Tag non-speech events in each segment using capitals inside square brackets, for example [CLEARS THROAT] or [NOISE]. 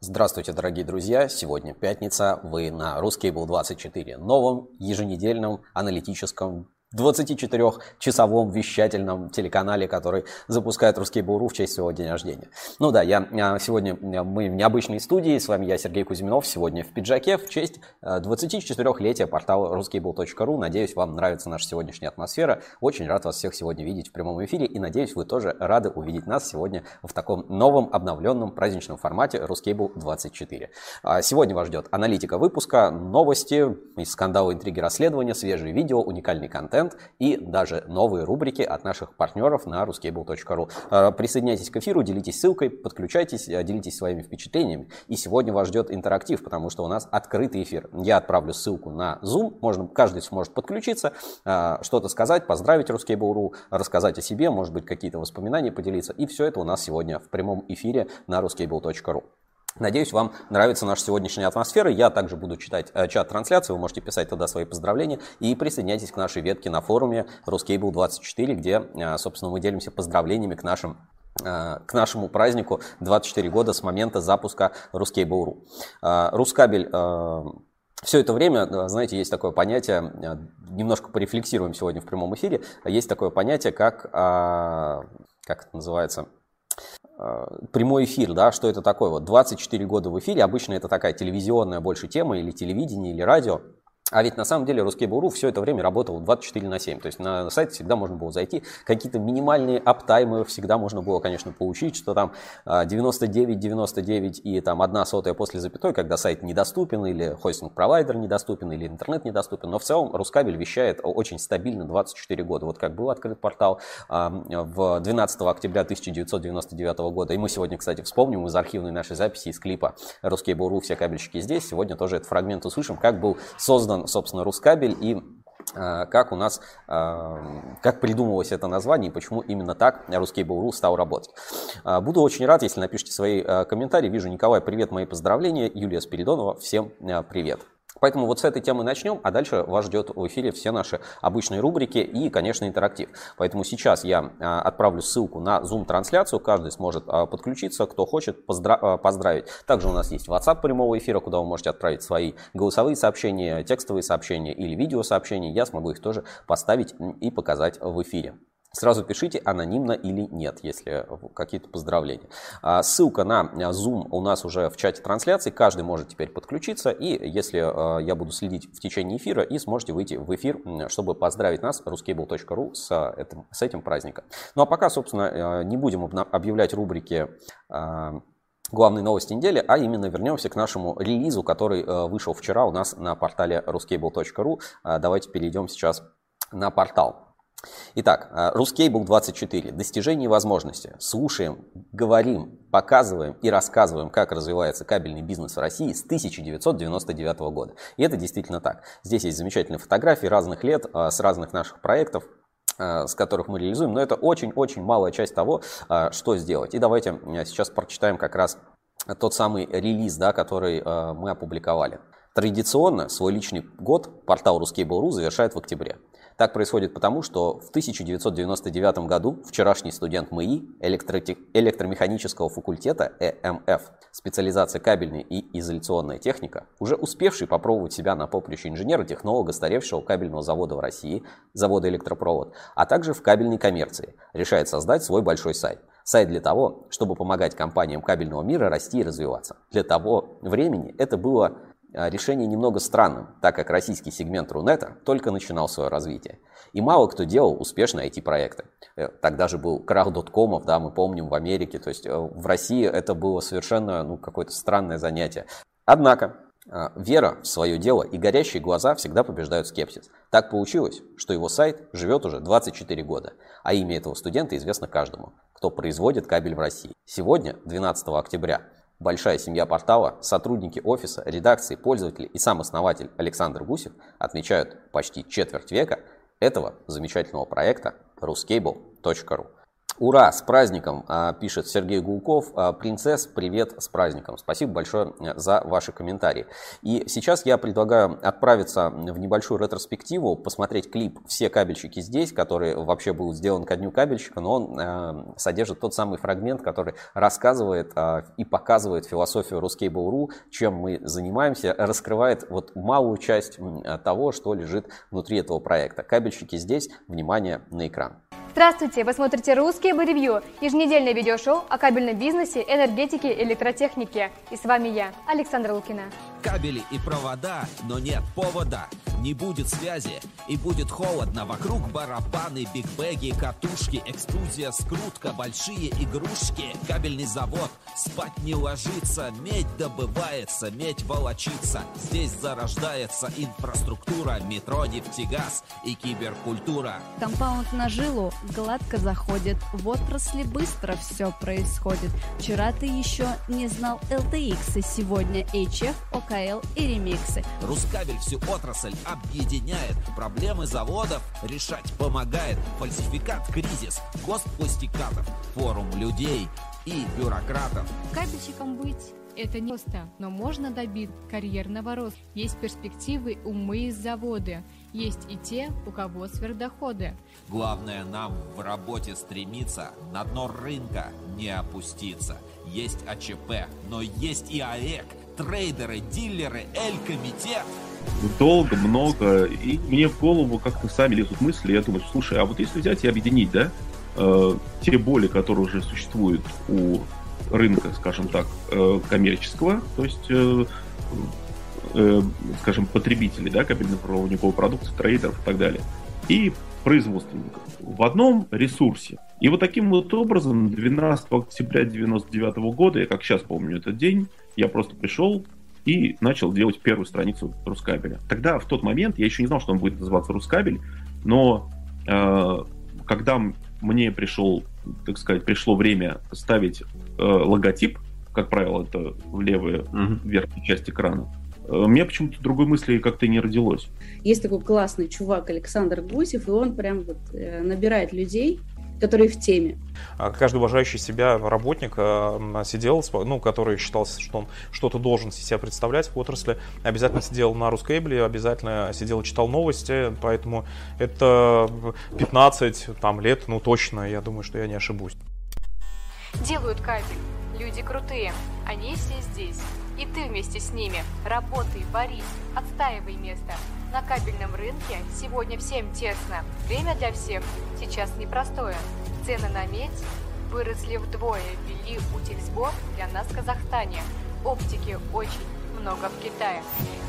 Здравствуйте, дорогие друзья! Сегодня пятница, вы на Ruskable24, новом еженедельном аналитическом 24-часовом вещательном телеканале, который запускает Русский Буру в честь своего дня рождения. Ну да, я а, сегодня а, мы в необычной студии, с вами я, Сергей Кузьминов, сегодня в пиджаке в честь 24-летия а, портала ruskable.ru. Надеюсь, вам нравится наша сегодняшняя атмосфера. Очень рад вас всех сегодня видеть в прямом эфире и надеюсь, вы тоже рады увидеть нас сегодня в таком новом обновленном праздничном формате Ruskable 24. Сегодня вас ждет аналитика выпуска, новости, скандалы, интриги, расследования, свежие видео, уникальный контент контент и даже новые рубрики от наших партнеров на ruscable.ru. Э, присоединяйтесь к эфиру, делитесь ссылкой, подключайтесь, э, делитесь своими впечатлениями. И сегодня вас ждет интерактив, потому что у нас открытый эфир. Я отправлю ссылку на Zoom, можно, каждый сможет подключиться, э, что-то сказать, поздравить Ruskable.ru, рассказать о себе, может быть, какие-то воспоминания поделиться. И все это у нас сегодня в прямом эфире на ruscable.ru. Надеюсь, вам нравится наша сегодняшняя атмосфера. Я также буду читать э, чат трансляции, вы можете писать туда свои поздравления и присоединяйтесь к нашей ветке на форуме Ruskable24, где, э, собственно, мы делимся поздравлениями к нашим э, к нашему празднику 24 года с момента запуска. Э, Рускабель все это время, знаете, есть такое понятие, немножко порефлексируем сегодня в прямом эфире, есть такое понятие, как, как это называется, прямой эфир, да, что это такое? Вот 24 года в эфире, обычно это такая телевизионная больше тема, или телевидение, или радио. А ведь на самом деле русский Буру все это время работал 24 на 7. То есть на сайт всегда можно было зайти. Какие-то минимальные аптаймы всегда можно было, конечно, получить, что там 99, 99 и там одна сотая после запятой, когда сайт недоступен или хостинг-провайдер недоступен или интернет недоступен. Но в целом Рускабель вещает очень стабильно 24 года. Вот как был открыт портал в 12 октября 1999 года. И мы сегодня, кстати, вспомним из архивной нашей записи, из клипа «Русский Буру, все кабельщики здесь». Сегодня тоже этот фрагмент услышим, как был создан создан, собственно, Рускабель и а, как у нас, а, как придумывалось это название и почему именно так русский Буру стал работать. А, буду очень рад, если напишите свои комментарии. Вижу, Николай, привет, мои поздравления. Юлия Спиридонова, всем привет. Поэтому вот с этой темы начнем, а дальше вас ждет в эфире все наши обычные рубрики и, конечно, интерактив. Поэтому сейчас я а, отправлю ссылку на Zoom-трансляцию, каждый сможет а, подключиться, кто хочет а, поздравить. Также у нас есть WhatsApp прямого эфира, куда вы можете отправить свои голосовые сообщения, текстовые сообщения или видеосообщения. Я смогу их тоже поставить и показать в эфире. Сразу пишите, анонимно или нет, если какие-то поздравления. А, ссылка на Zoom у нас уже в чате трансляции. Каждый может теперь подключиться. И если а, я буду следить в течение эфира, и сможете выйти в эфир, чтобы поздравить нас, ruskable.ru, с этим, с этим праздником. Ну а пока, собственно, а, не будем объявлять рубрики главные новости недели, а именно вернемся к нашему релизу, который вышел вчера у нас на портале ruskable.ru. Давайте перейдем сейчас на портал. Итак, э, Ruskable 24. Достижения и возможности. Слушаем, говорим, показываем и рассказываем, как развивается кабельный бизнес в России с 1999 года. И это действительно так. Здесь есть замечательные фотографии разных лет э, с разных наших проектов, э, с которых мы реализуем, но это очень-очень малая часть того, что сделать. И давайте сейчас прочитаем как раз тот самый релиз, да, который мы опубликовали. Традиционно свой личный год портал Ruskable.ru завершает в октябре. Так происходит потому, что в 1999 году вчерашний студент МИИ электромеханического факультета ЭМФ, специализация кабельная и изоляционная техника, уже успевший попробовать себя на поприще инженера-технолога старевшего кабельного завода в России, завода «Электропровод», а также в кабельной коммерции, решает создать свой большой сайт. Сайт для того, чтобы помогать компаниям кабельного мира расти и развиваться. Для того времени это было решение немного странным, так как российский сегмент Рунета только начинал свое развитие. И мало кто делал успешные IT-проекты. Э, тогда же был крах доткомов, да, мы помним, в Америке. То есть э, в России это было совершенно ну, какое-то странное занятие. Однако а, вера в свое дело и горящие глаза всегда побеждают скепсис. Так получилось, что его сайт живет уже 24 года, а имя этого студента известно каждому, кто производит кабель в России. Сегодня, 12 октября, Большая семья портала, сотрудники офиса, редакции, пользователи и сам основатель Александр Гусев отмечают почти четверть века этого замечательного проекта ruscable.ru. Ура, с праздником, а, пишет Сергей Гулков. А, Принцесс, привет с праздником. Спасибо большое э, за ваши комментарии. И сейчас я предлагаю отправиться в небольшую ретроспективу, посмотреть клип «Все кабельщики здесь», который вообще был сделан ко дню кабельщика, но он э, содержит тот самый фрагмент, который рассказывает э, и показывает философию Ruskable.ru, чем мы занимаемся, раскрывает вот малую часть того, что лежит внутри этого проекта. Кабельщики здесь, внимание на экран. Здравствуйте! Вы смотрите «Русские бы ревью» – еженедельное видеошоу о кабельном бизнесе, энергетике и электротехнике. И с вами я, Александра Лукина. Кабели и провода, но нет повода. Не будет связи и будет холодно. Вокруг барабаны, бигбеги, катушки, экструзия, скрутка, большие игрушки. Кабельный завод, спать не ложится, медь добывается, медь волочится. Здесь зарождается инфраструктура, метро, нефтегаз и киберкультура. Компаунд на жилу гладко заходит, в отрасли быстро все происходит. Вчера ты еще не знал LTX, и сегодня HF, ОКЛ и ремиксы. Рускабель всю отрасль объединяет, проблемы заводов решать помогает. Фальсификат, кризис, госпластикатов, форум людей и бюрократов. Кабельщиком быть это не просто, но можно добиться карьерного роста. Есть перспективы умы из завода, есть и те, у кого сверхдоходы. Главное нам в работе стремиться, на дно рынка не опуститься. Есть АЧП, но есть и АЭК, трейдеры, дилеры, Эль-комитет. Долго, много, и мне в голову как-то сами лезут мысли, я думаю, слушай, а вот если взять и объединить, да, э, те боли, которые уже существуют у рынка, скажем так, э, коммерческого, то есть, э, э, скажем, потребителей, да, кабельно-проводниковой продукции, трейдеров и так далее, и производственников в одном ресурсе. И вот таким вот образом 12 октября 1999 года, я как сейчас помню этот день, я просто пришел и начал делать первую страницу Рускабеля. Тогда, в тот момент, я еще не знал, что он будет называться Рускабель, но э, когда мне пришел, так сказать, пришло время ставить э, логотип, как правило, это в левую uh-huh. верхнюю часть экрана, меня почему-то другой мысли как-то не родилось. Есть такой классный чувак Александр Гусев, и он прям вот э, набирает людей, которые в теме. А каждый уважающий себя работник э, сидел, ну, который считался, что он что-то должен себя представлять в отрасли, обязательно сидел на Рускейбле, обязательно сидел и читал новости, поэтому это 15 там, лет, ну, точно, я думаю, что я не ошибусь. Делают кабель. Люди крутые. Они все здесь. И ты вместе с ними. Работай, борись, отстаивай место. На кабельном рынке сегодня всем тесно. Время для всех сейчас непростое. Цены на медь выросли вдвое, ввели утильсбор для нас в Казахстане. Оптики очень много в Китае.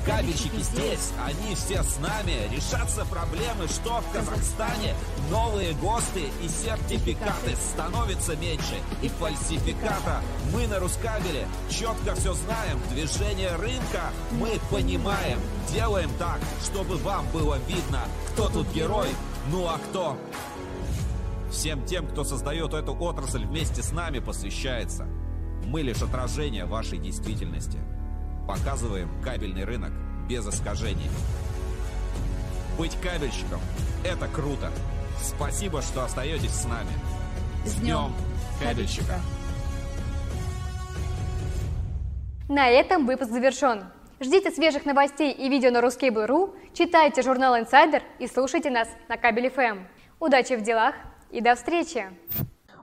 Кабельщики здесь, они все с нами. Решатся проблемы, что в Казахстане. Новые ГОСТы и сертификаты становятся меньше. И фальсификата. Мы на Рускабеле четко все знаем. Движение рынка мы понимаем. Делаем так, чтобы вам было видно, кто тут герой, ну а кто Всем тем, кто создает эту отрасль вместе с нами, посвящается. Мы лишь отражение вашей действительности. Показываем кабельный рынок без искажений. Быть кабельщиком – это круто. Спасибо, что остаетесь с нами. С днем кабельщика! На этом выпуск завершен. Ждите свежих новостей и видео на ruskable.ru, читайте журнал Insider и слушайте нас на Кабель FM. Удачи в делах и до встречи!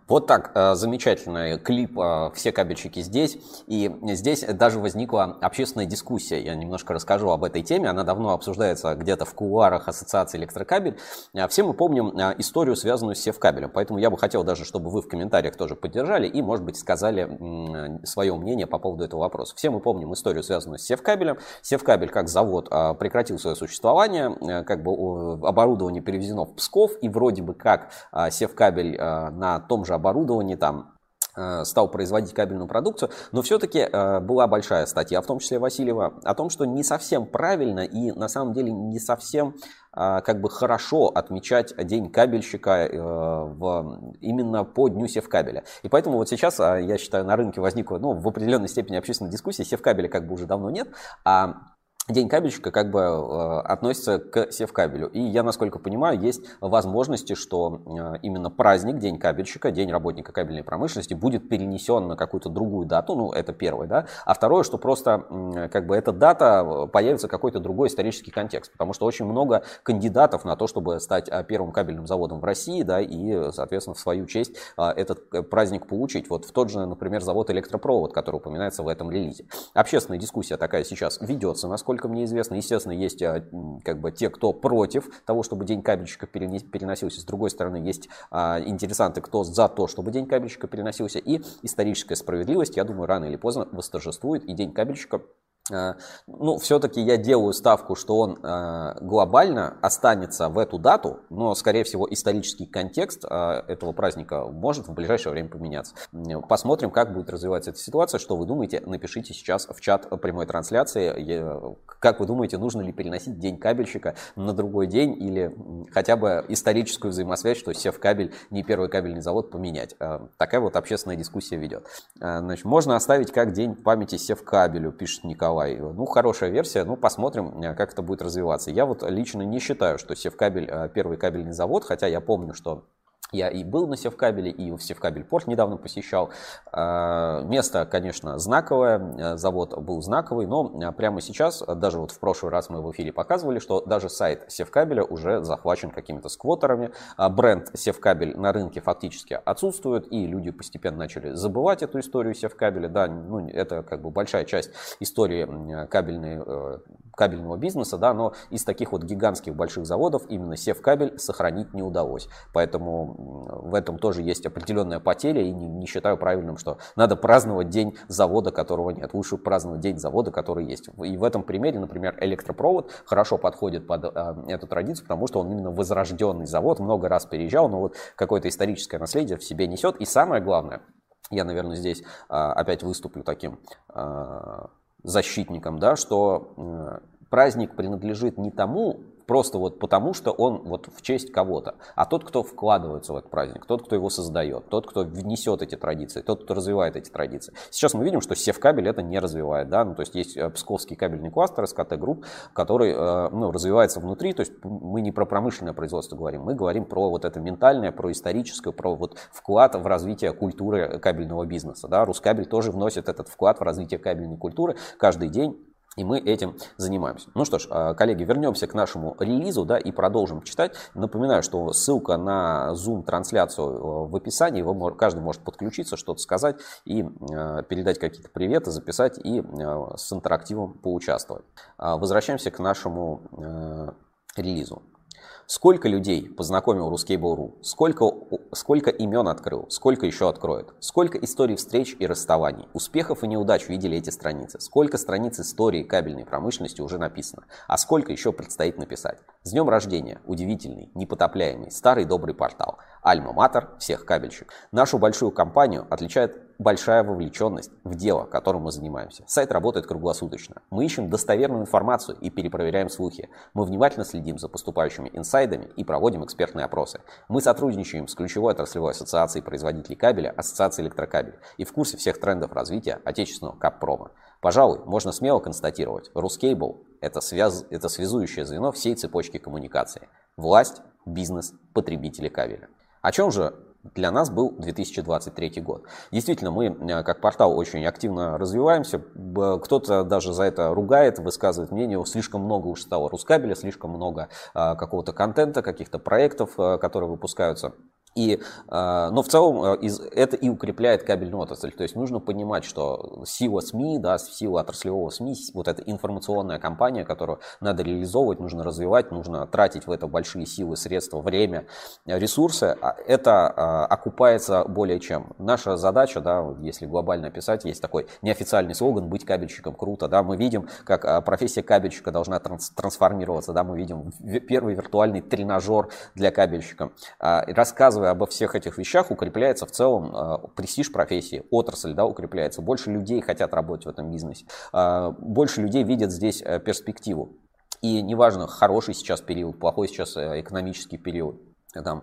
Вот так э, замечательный клип э, «Все кабельщики здесь». И здесь даже возникла общественная дискуссия. Я немножко расскажу об этой теме. Она давно обсуждается где-то в кулуарах Ассоциации электрокабель. Э, все мы помним историю, связанную с севкабелем. Поэтому я бы хотел даже, чтобы вы в комментариях тоже поддержали и, может быть, сказали свое мнение по поводу этого вопроса. Все мы помним историю, связанную с севкабелем. Севкабель как завод прекратил свое существование. Как бы оборудование перевезено в Псков. И вроде бы как севкабель на том же оборудовании, там, э, стал производить кабельную продукцию, но все-таки э, была большая статья, в том числе Васильева, о том, что не совсем правильно и на самом деле не совсем э, как бы хорошо отмечать день кабельщика в, именно по дню севкабеля. И поэтому вот сейчас, я считаю, на рынке возникла ну, в определенной степени общественная дискуссия, севкабеля как бы уже давно нет, а День кабельщика как бы э, относится к севкабелю. И я, насколько понимаю, есть возможности, что э, именно праздник, День кабельщика, День работника кабельной промышленности будет перенесен на какую-то другую дату. Ну, это первое, да. А второе, что просто э, как бы эта дата э, появится какой-то другой исторический контекст. Потому что очень много кандидатов на то, чтобы стать э, первым кабельным заводом в России, да, и, соответственно, в свою честь э, этот праздник получить. Вот в тот же, например, завод электропровод, который упоминается в этом релизе. Общественная дискуссия такая сейчас ведется, насколько насколько мне известно. Естественно, есть а, как бы те, кто против того, чтобы день кабельщика переносился. С другой стороны, есть а, интересанты, кто за то, чтобы день кабельщика переносился. И историческая справедливость, я думаю, рано или поздно восторжествует, и день кабельщика ну, все-таки я делаю ставку, что он а, глобально останется в эту дату, но, скорее всего, исторический контекст а, этого праздника может в ближайшее время поменяться. Посмотрим, как будет развиваться эта ситуация. Что вы думаете? Напишите сейчас в чат прямой трансляции. Как вы думаете, нужно ли переносить день кабельщика на другой день или хотя бы историческую взаимосвязь, что Севкабель не первый кабельный завод поменять? Такая вот общественная дискуссия ведет. Значит, можно оставить как день памяти Севкабелю, пишет Николай. Huawei. Ну, хорошая версия, ну, посмотрим, э, как это будет развиваться. Я вот лично не считаю, что Севкабель э, первый кабельный завод, хотя я помню, что я и был на Севкабеле, и в Севкабель порт недавно посещал. А, место, конечно, знаковое, э, завод был знаковый, но э, прямо сейчас, даже вот в прошлый раз мы в эфире показывали, что даже сайт Севкабеля уже захвачен какими-то сквотерами. А, бренд Севкабель на рынке фактически отсутствует, и люди постепенно начали забывать эту историю Севкабеля. Да, ну, это как бы большая часть истории кабельной, э, кабельного бизнеса, да, но из таких вот гигантских больших заводов именно Севкабель сохранить не удалось. Поэтому в этом тоже есть определенная потеря, и не, не считаю правильным, что надо праздновать день завода, которого нет. Лучше праздновать день завода, который есть. И в этом примере, например, электропровод хорошо подходит под а, эту традицию, потому что он именно возрожденный завод, много раз переезжал, но вот какое-то историческое наследие в себе несет. И самое главное, я, наверное, здесь а, опять выступлю таким а, защитником, да, что праздник принадлежит не тому, просто вот потому, что он вот в честь кого-то. А тот, кто вкладывается в этот праздник, тот, кто его создает, тот, кто внесет эти традиции, тот, кто развивает эти традиции. Сейчас мы видим, что Севкабель это не развивает, да, ну, то есть есть э, Псковский кабельный кластер, СКТ Групп, который э, ну, развивается внутри, то есть мы не про промышленное производство говорим, мы говорим про вот это ментальное, про историческое, про вот вклад в развитие культуры кабельного бизнеса, да, Рускабель тоже вносит этот вклад в развитие кабельной культуры каждый день и мы этим занимаемся. Ну что ж, а, коллеги, вернемся к нашему релизу да, и продолжим читать. Напоминаю, что ссылка на Zoom-трансляцию э, в описании. Вы, каждый может подключиться, что-то сказать и э, передать какие-то приветы, записать и э, с интерактивом поучаствовать. А, возвращаемся к нашему релизу. Сколько людей познакомил Ruskable.ru? Сколько, сколько имен открыл? Сколько еще откроет? Сколько историй встреч и расставаний? Успехов и неудач видели эти страницы? Сколько страниц истории кабельной промышленности уже написано? А сколько еще предстоит написать? С днем рождения! Удивительный, непотопляемый, старый добрый портал. Альма-Матер всех кабельщик. Нашу большую компанию отличает большая вовлеченность в дело, которым мы занимаемся. Сайт работает круглосуточно. Мы ищем достоверную информацию и перепроверяем слухи. Мы внимательно следим за поступающими инсайдами и проводим экспертные опросы. Мы сотрудничаем с ключевой отраслевой ассоциацией производителей кабеля, Ассоциацией электрокабель и в курсе всех трендов развития отечественного каппрома. Пожалуй, можно смело констатировать, Рускейбл – это, связ... это связующее звено всей цепочки коммуникации. Власть, бизнес, потребители кабеля. О чем же для нас был 2023 год. Действительно, мы э, как портал очень активно развиваемся. Кто-то даже за это ругает, высказывает мнение, слишком много уж стало рускабеля, слишком много а, какого-то контента, каких-то проектов, э, которые выпускаются. И, а, но в целом э, это и укрепляет кабельную отрасль. То есть нужно понимать, что сила СМИ, да, сила отраслевого СМИ, вот эта информационная кампания, которую надо реализовывать, нужно развивать, нужно тратить в это большие силы, средства, время, ресурсы, а это а, окупается более чем. Наша задача, да, если глобально писать, есть такой неофициальный слоган «быть кабельщиком круто». Да, мы видим, как профессия кабельщика должна трансформироваться. Да, мы видим первый виртуальный тренажер для кабельщика. Рассказывая рассказывая обо всех этих вещах, укрепляется в целом э, престиж профессии, отрасль да, укрепляется. Больше людей хотят работать в этом бизнесе. Э, больше людей видят здесь э, перспективу. И неважно, хороший сейчас период, плохой сейчас экономический период, там,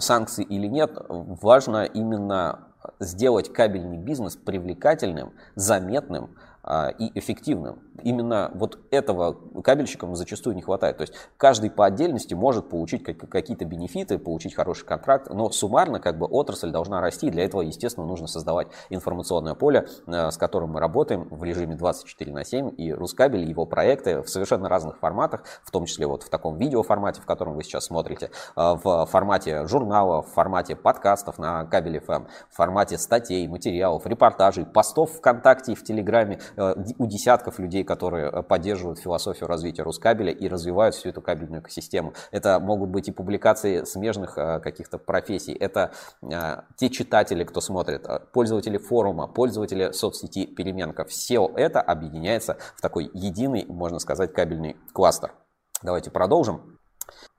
санкции или нет, важно именно сделать кабельный бизнес привлекательным, заметным, а, и эффективным. Именно вот этого кабельщикам зачастую не хватает. То есть каждый по отдельности может получить какие-то бенефиты, получить хороший контракт, но суммарно как бы отрасль должна расти. Для этого, естественно, нужно создавать информационное поле, э, с которым мы работаем в режиме 24 на 7. И Рускабель, его проекты в совершенно разных форматах, в том числе вот в таком видеоформате, в котором вы сейчас смотрите, э, в формате журнала, в формате подкастов на Кабель FM, в формате статей, материалов, репортажей, постов ВКонтакте и в Телеграме у десятков людей, которые поддерживают философию развития Рускабеля и развивают всю эту кабельную экосистему. Это могут быть и публикации смежных каких-то профессий, это те читатели, кто смотрит, пользователи форума, пользователи соцсети Переменка. Все это объединяется в такой единый, можно сказать, кабельный кластер. Давайте продолжим.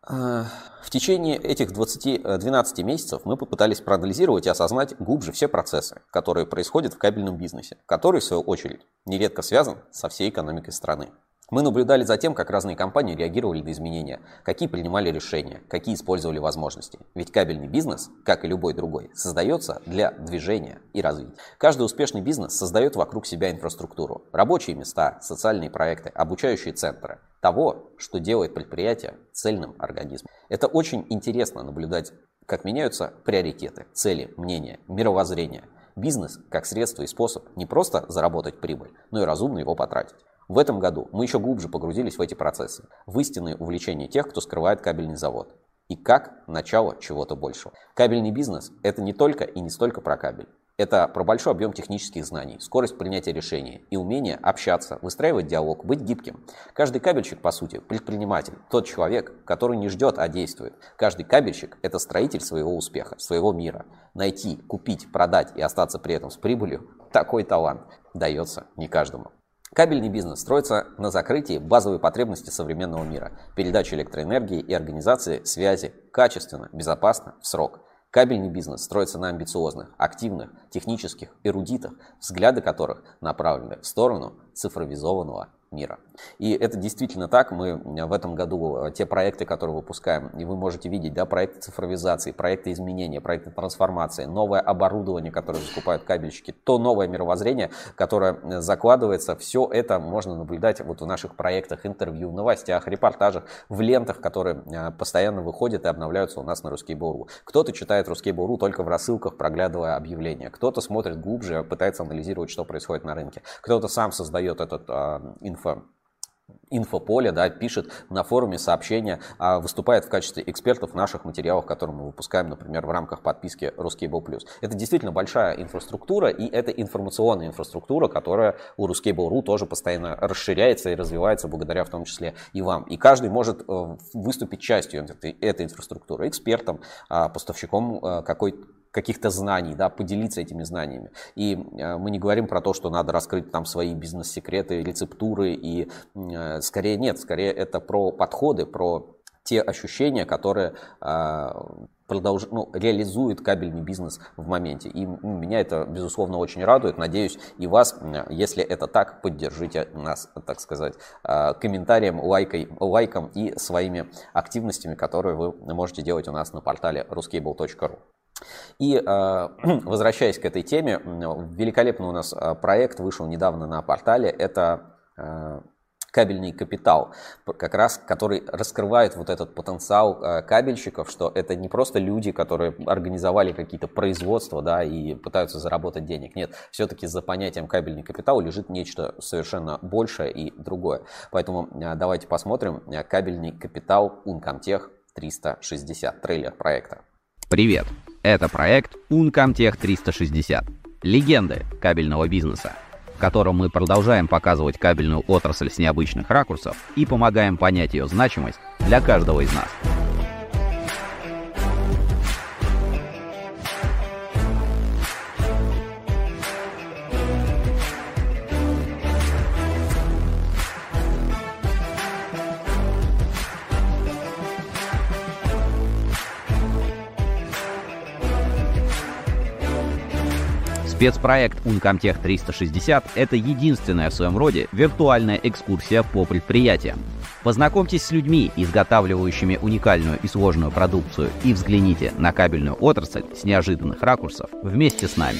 В течение этих 20, 12 э, месяцев мы попытались проанализировать и осознать глубже все процессы, которые происходят в кабельном бизнесе, который, в свою очередь, нередко связан со всей экономикой страны. Мы наблюдали за тем, как разные компании реагировали на изменения, какие принимали решения, какие использовали возможности. Ведь кабельный бизнес, как и любой другой, создается для движения и развития. Каждый успешный бизнес создает вокруг себя инфраструктуру, рабочие места, социальные проекты, обучающие центры, того, что делает предприятие цельным организмом. Это очень интересно наблюдать, как меняются приоритеты, цели, мнения, мировоззрение. Бизнес как средство и способ не просто заработать прибыль, но и разумно его потратить. В этом году мы еще глубже погрузились в эти процессы, в истинные увлечения тех, кто скрывает кабельный завод. И как начало чего-то большего. Кабельный бизнес – это не только и не столько про кабель. Это про большой объем технических знаний, скорость принятия решений и умение общаться, выстраивать диалог, быть гибким. Каждый кабельщик, по сути, предприниматель, тот человек, который не ждет, а действует. Каждый кабельщик – это строитель своего успеха, своего мира. Найти, купить, продать и остаться при этом с прибылью – такой талант дается не каждому. Кабельный бизнес строится на закрытии базовой потребности современного мира, передаче электроэнергии и организации связи качественно, безопасно, в срок. Кабельный бизнес строится на амбициозных, активных, технических эрудитах, взгляды которых направлены в сторону цифровизованного мира. И это действительно так. Мы в этом году э, те проекты, которые выпускаем, и вы можете видеть, да, проекты цифровизации, проекты изменения, проекты трансформации, новое оборудование, которое закупают кабельщики, то новое мировоззрение, которое э, закладывается, все это можно наблюдать вот в наших проектах, интервью, новостях, репортажах, в лентах, которые э, постоянно выходят и обновляются у нас на Русский Буру. Кто-то читает Русский Буру только в рассылках, проглядывая объявления, кто-то смотрит глубже, пытается анализировать, что происходит на рынке, кто-то сам создает этот э, инфо инфополе, да, пишет на форуме сообщения, а выступает в качестве экспертов в наших материалах, которые мы выпускаем, например, в рамках подписки Ruskable Plus. Это действительно большая инфраструктура, и это информационная инфраструктура, которая у Ruskable.ru тоже постоянно расширяется и развивается благодаря в том числе и вам. И каждый может э, выступить частью этой, этой инфраструктуры, экспертом, а, поставщиком э, какой каких-то знаний, да, поделиться этими знаниями. И э, мы не говорим про то, что надо раскрыть там свои бизнес-секреты, рецептуры, и э, скорее нет, скорее это про подходы, про те ощущения, которые э, продолж... ну, реализует кабельный бизнес в моменте. И меня это, безусловно, очень радует. Надеюсь, и вас, если это так, поддержите нас, так сказать, комментарием, лайкой, лайком и своими активностями, которые вы можете делать у нас на портале ruscable.ru. И э, [CLEARS THROAT] возвращаясь к этой теме, великолепный у нас э, проект вышел недавно на портале. Это э, кабельный капитал, как раз который раскрывает вот этот потенциал кабельщиков, что это не просто люди, которые организовали какие-то производства, да, и пытаются заработать денег. Нет, все-таки за понятием кабельный капитал лежит нечто совершенно большее и другое. Поэтому давайте посмотрим кабельный капитал Uncomtech 360, трейлер проекта. Привет! Это проект Uncomtech 360. Легенды кабельного бизнеса, в котором мы продолжаем показывать кабельную отрасль с необычных ракурсов и помогаем понять ее значимость для каждого из нас. Спецпроект Uncomtech 360 – это единственная в своем роде виртуальная экскурсия по предприятиям. Познакомьтесь с людьми, изготавливающими уникальную и сложную продукцию, и взгляните на кабельную отрасль с неожиданных ракурсов вместе с нами.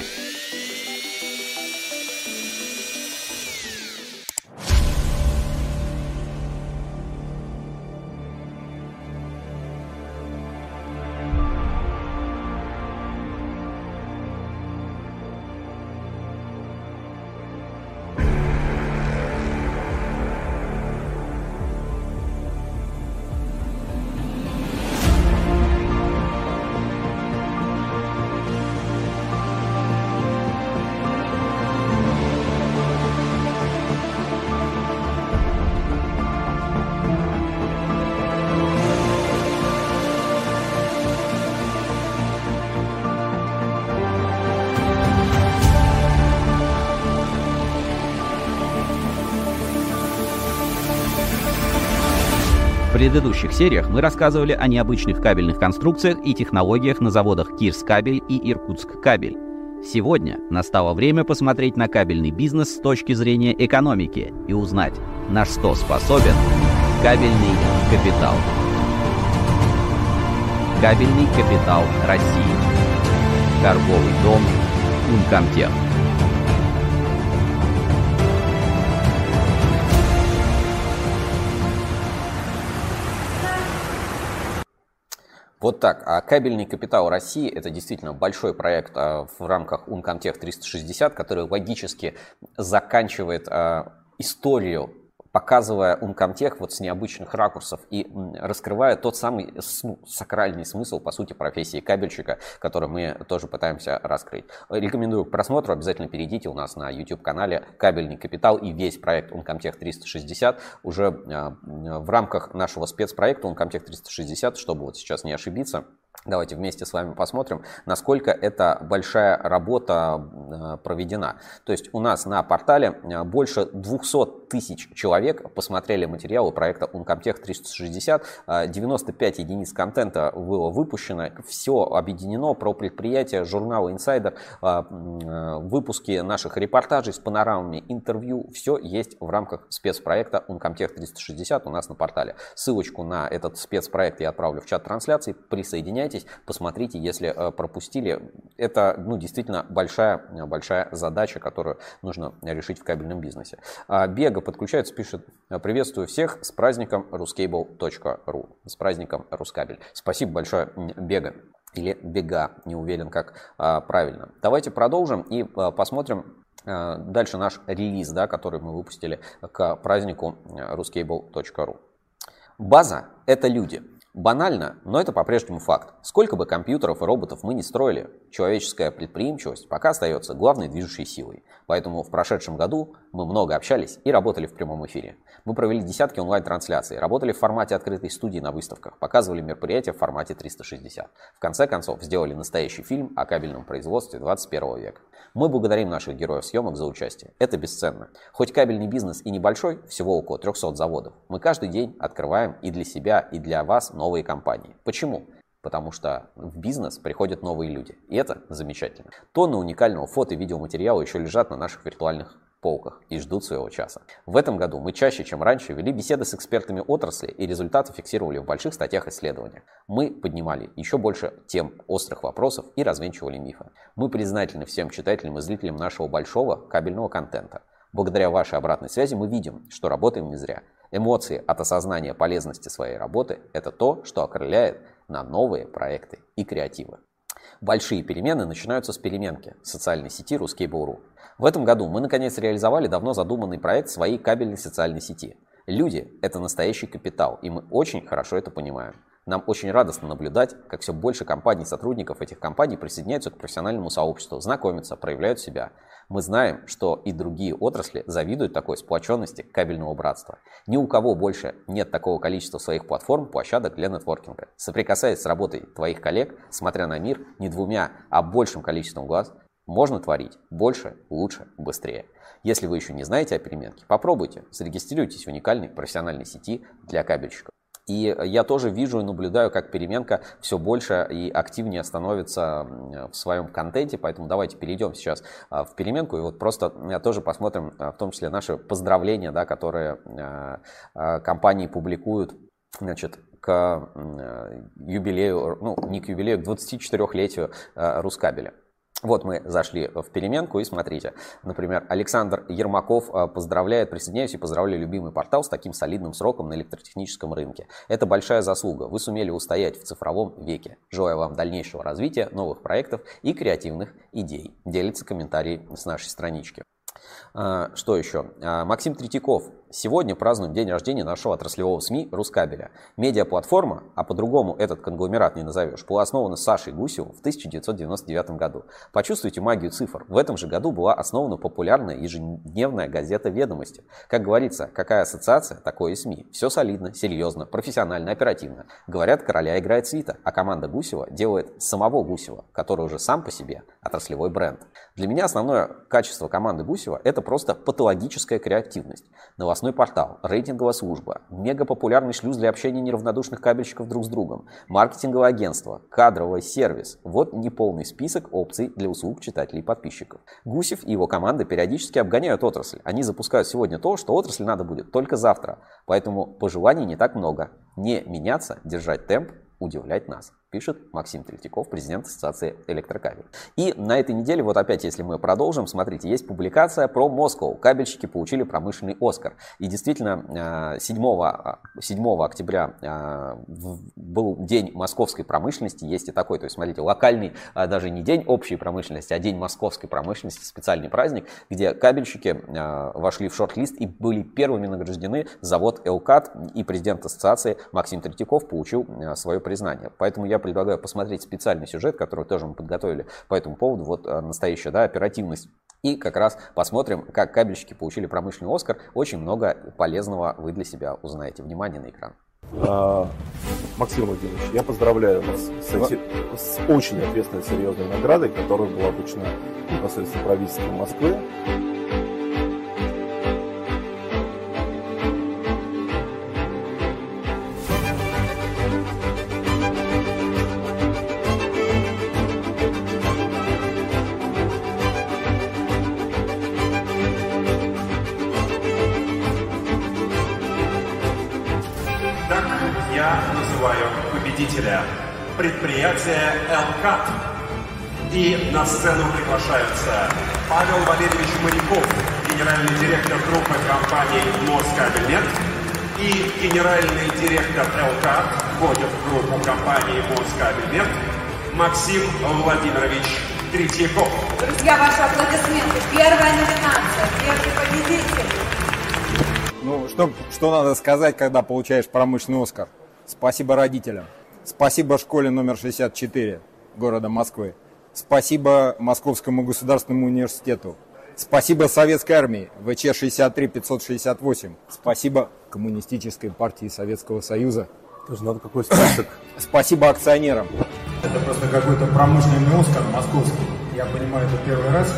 Предыдущих сериях мы рассказывали о необычных кабельных конструкциях и технологиях на заводах Кирс Кабель и Иркутск Кабель. Сегодня настало время посмотреть на кабельный бизнес с точки зрения экономики и узнать, на что способен кабельный капитал. Кабельный капитал России. Торговый дом Ункомтех. Вот так. А кабельный капитал России – это действительно большой проект а, в рамках Uncomtech 360, который логически заканчивает а, историю показывая Uncomtech вот с необычных ракурсов и раскрывая тот самый сакральный смысл, по сути, профессии кабельщика, который мы тоже пытаемся раскрыть. Рекомендую к просмотру, обязательно перейдите у нас на YouTube-канале «Кабельный капитал» и весь проект Uncomtech 360 уже а, в рамках нашего спецпроекта Uncomtech 360, чтобы вот сейчас не ошибиться, Давайте вместе с вами посмотрим, насколько эта большая работа э, проведена. То есть у нас на портале э, больше 200 тысяч человек посмотрели материалы проекта Uncomtech 360. 95 единиц контента было выпущено. Все объединено про предприятие, журнал Insider, э, выпуски наших репортажей с панорамами, интервью. Все есть в рамках спецпроекта Uncomtech 360 у нас на портале. Ссылочку на этот спецпроект я отправлю в чат трансляции. Присоединяйтесь присоединяйтесь, посмотрите, если э, пропустили. Это ну, действительно большая, большая задача, которую нужно решить в кабельном бизнесе. А, Бега подключается, пишет, приветствую всех с праздником ruscable.ru, с праздником Рускабель. Спасибо большое, Бега или Бега, не уверен, как а, правильно. Давайте продолжим и а, посмотрим а, дальше наш релиз, да, который мы выпустили к празднику ruscable.ru. База – это люди – Банально, но это по-прежнему факт. Сколько бы компьютеров и роботов мы не строили, человеческая предприимчивость пока остается главной движущей силой. Поэтому в прошедшем году мы много общались и работали в прямом эфире. Мы провели десятки онлайн-трансляций, работали в формате открытой студии на выставках, показывали мероприятия в формате 360. В конце концов, сделали настоящий фильм о кабельном производстве 21 века. Мы благодарим наших героев съемок за участие. Это бесценно. Хоть кабельный бизнес и небольшой, всего около 300 заводов, мы каждый день открываем и для себя, и для вас новые компании. Почему? Потому что в бизнес приходят новые люди. И это замечательно. Тонны уникального фото и видеоматериала еще лежат на наших виртуальных полках и ждут своего часа. В этом году мы чаще, чем раньше, вели беседы с экспертами отрасли и результаты фиксировали в больших статьях исследования. Мы поднимали еще больше тем острых вопросов и развенчивали мифы. Мы признательны всем читателям и зрителям нашего большого кабельного контента. Благодаря вашей обратной связи мы видим, что работаем не зря. Эмоции от осознания полезности своей работы – это то, что окрыляет на новые проекты и креативы. Большие перемены начинаются с переменки социальной сети Ruskable.ru. В этом году мы наконец реализовали давно задуманный проект своей кабельной социальной сети. Люди – это настоящий капитал, и мы очень хорошо это понимаем. Нам очень радостно наблюдать, как все больше компаний, сотрудников этих компаний присоединяются к профессиональному сообществу, знакомятся, проявляют себя. Мы знаем, что и другие отрасли завидуют такой сплоченности кабельного братства. Ни у кого больше нет такого количества своих платформ, площадок для нетворкинга. Соприкасаясь с работой твоих коллег, смотря на мир не двумя, а большим количеством глаз, можно творить больше, лучше, быстрее. Если вы еще не знаете о переменке, попробуйте, зарегистрируйтесь в уникальной профессиональной сети для кабельщиков. И я тоже вижу и наблюдаю, как переменка все больше и активнее становится в своем контенте, поэтому давайте перейдем сейчас а, в переменку и вот просто тоже посмотрим, а, в том числе наши поздравления, да, которые а, компании публикуют значит, к юбилею, ну не к юбилею, к 24-летию Рускабеля. Вот мы зашли в переменку и смотрите. Например, Александр Ермаков э, поздравляет, присоединяюсь и поздравляю любимый портал с таким солидным сроком на электротехническом рынке. Это большая заслуга. Вы сумели устоять в цифровом веке. Желаю вам дальнейшего развития, новых проектов и креативных идей. Делится комментарий с нашей странички. А, что еще? А, Максим Третьяков Сегодня празднуем день рождения нашего отраслевого СМИ «Рускабеля». Медиаплатформа, а по-другому этот конгломерат не назовешь, была основана Сашей Гусевым в 1999 году. Почувствуйте магию цифр. В этом же году была основана популярная ежедневная газета «Ведомости». Как говорится, какая ассоциация, такое и СМИ. Все солидно, серьезно, профессионально, оперативно. Говорят, короля играет свита, а команда Гусева делает самого Гусева, который уже сам по себе отраслевой бренд. Для меня основное качество команды Гусева – это просто патологическая креативность. Новостной новостной портал, рейтинговая служба, мегапопулярный шлюз для общения неравнодушных кабельщиков друг с другом, маркетинговое агентство, кадровый сервис. Вот неполный список опций для услуг читателей и подписчиков. Гусев и его команда периодически обгоняют отрасль. Они запускают сегодня то, что отрасль надо будет только завтра. Поэтому пожеланий не так много. Не меняться, держать темп, удивлять нас пишет Максим Третьяков, президент Ассоциации электрокабель. И на этой неделе, вот опять, если мы продолжим, смотрите, есть публикация про Москву. Кабельщики получили промышленный Оскар. И действительно, 7, 7 октября а, был день московской промышленности, есть и такой, то есть, смотрите, локальный, даже не день общей промышленности, а день московской промышленности, специальный праздник, где кабельщики вошли в шорт-лист и были первыми награждены завод «Элкат», и президент ассоциации Максим Третьяков получил свое признание. Поэтому я предлагаю посмотреть специальный сюжет, который тоже мы подготовили по этому поводу, вот э, настоящая да, оперативность. И как раз посмотрим, как кабельщики получили промышленный Оскар. Очень много полезного вы для себя узнаете. Внимание на экран. А, Максим Владимирович, я поздравляю вас с, эти, с очень ответственной, серьезной наградой, которая была вручена непосредственно правительством Москвы. И на сцену приглашаются Павел Валерьевич Моряков, генеральный директор группы компании «Москабельнет», и генеральный директор «Элкат», входит в группу компании «Москабельнет», Максим Владимирович Третьяков. Друзья, ваши аплодисменты. Первая номинация, первый победитель. Ну, что, что надо сказать, когда получаешь промышленный Оскар? Спасибо родителям. Спасибо школе номер 64 города Москвы. Спасибо Московскому государственному университету. Спасибо Советской армии ВЧ-63-568. Спасибо Коммунистической партии Советского Союза. Тоже надо какой список. Спасибо акционерам. Это просто какой-то промышленный Оскар московский. Я понимаю, это первый раз.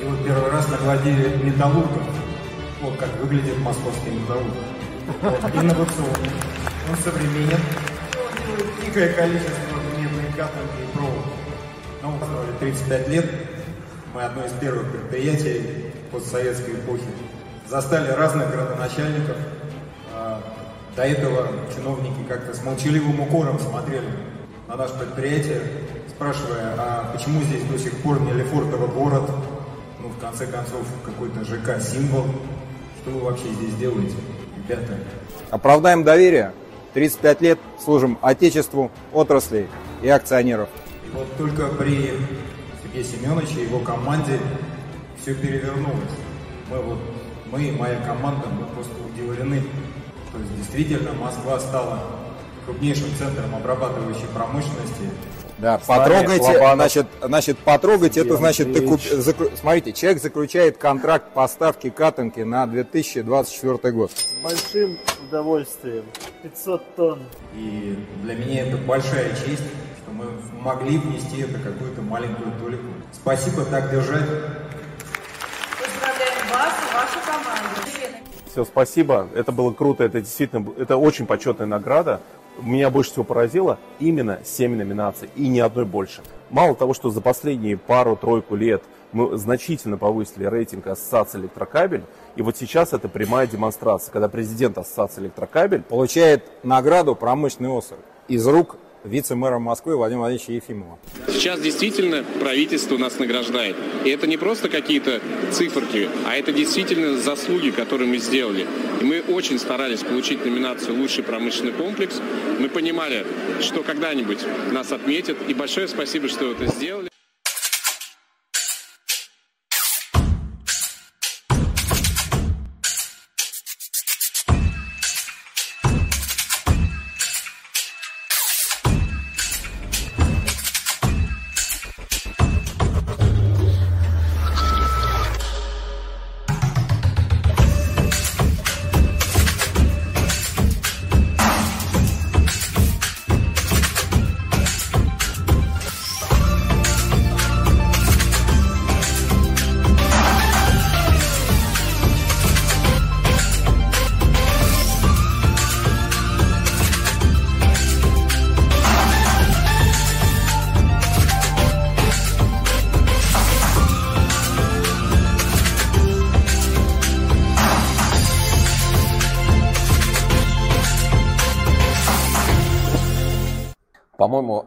И вот первый раз нагладили металлургов. Вот как выглядит московский металлург. Вот, инновационный. Он современен дикое количество медной катанки и провод. Ну, мы 35 лет. Мы одно из первых предприятий постсоветской эпохи. Застали разных градоначальников. А, до этого чиновники как-то с молчаливым укором смотрели на наше предприятие, спрашивая, а почему здесь до сих пор не Лефортово город, ну, в конце концов, какой-то ЖК-символ. Что вы вообще здесь делаете, ребята? Оправдаем доверие, 35 лет служим Отечеству, отрасли и акционеров. И вот только при Сергее Семеновиче и его команде все перевернулось. Мы, вот, мы, моя команда, мы просто удивлены. То есть действительно Москва стала крупнейшим центром обрабатывающей промышленности да, потрогайте, значит, значит, потрогайте, это значит, ты куп... закру... смотрите, человек заключает контракт поставки катанки на 2024 год. С большим удовольствием, 500 тонн. И для меня это большая честь, мы могли внести это какую-то маленькую толику. Спасибо, так держать. Поздравляем вас и вашу команду. Все, спасибо. Это было круто. Это действительно, это очень почетная награда меня больше всего поразило именно 7 номинаций и ни одной больше. Мало того, что за последние пару-тройку лет мы значительно повысили рейтинг Ассоциации Электрокабель, и вот сейчас это прямая демонстрация, когда президент Ассоциации Электрокабель получает награду промышленный осор из рук вице-мэра Москвы Владимира Владимировича Ефимова. Сейчас действительно правительство нас награждает. И это не просто какие-то циферки, а это действительно заслуги, которые мы сделали. И мы очень старались получить номинацию «Лучший промышленный комплекс». Мы понимали, что когда-нибудь нас отметят. И большое спасибо, что это сделали.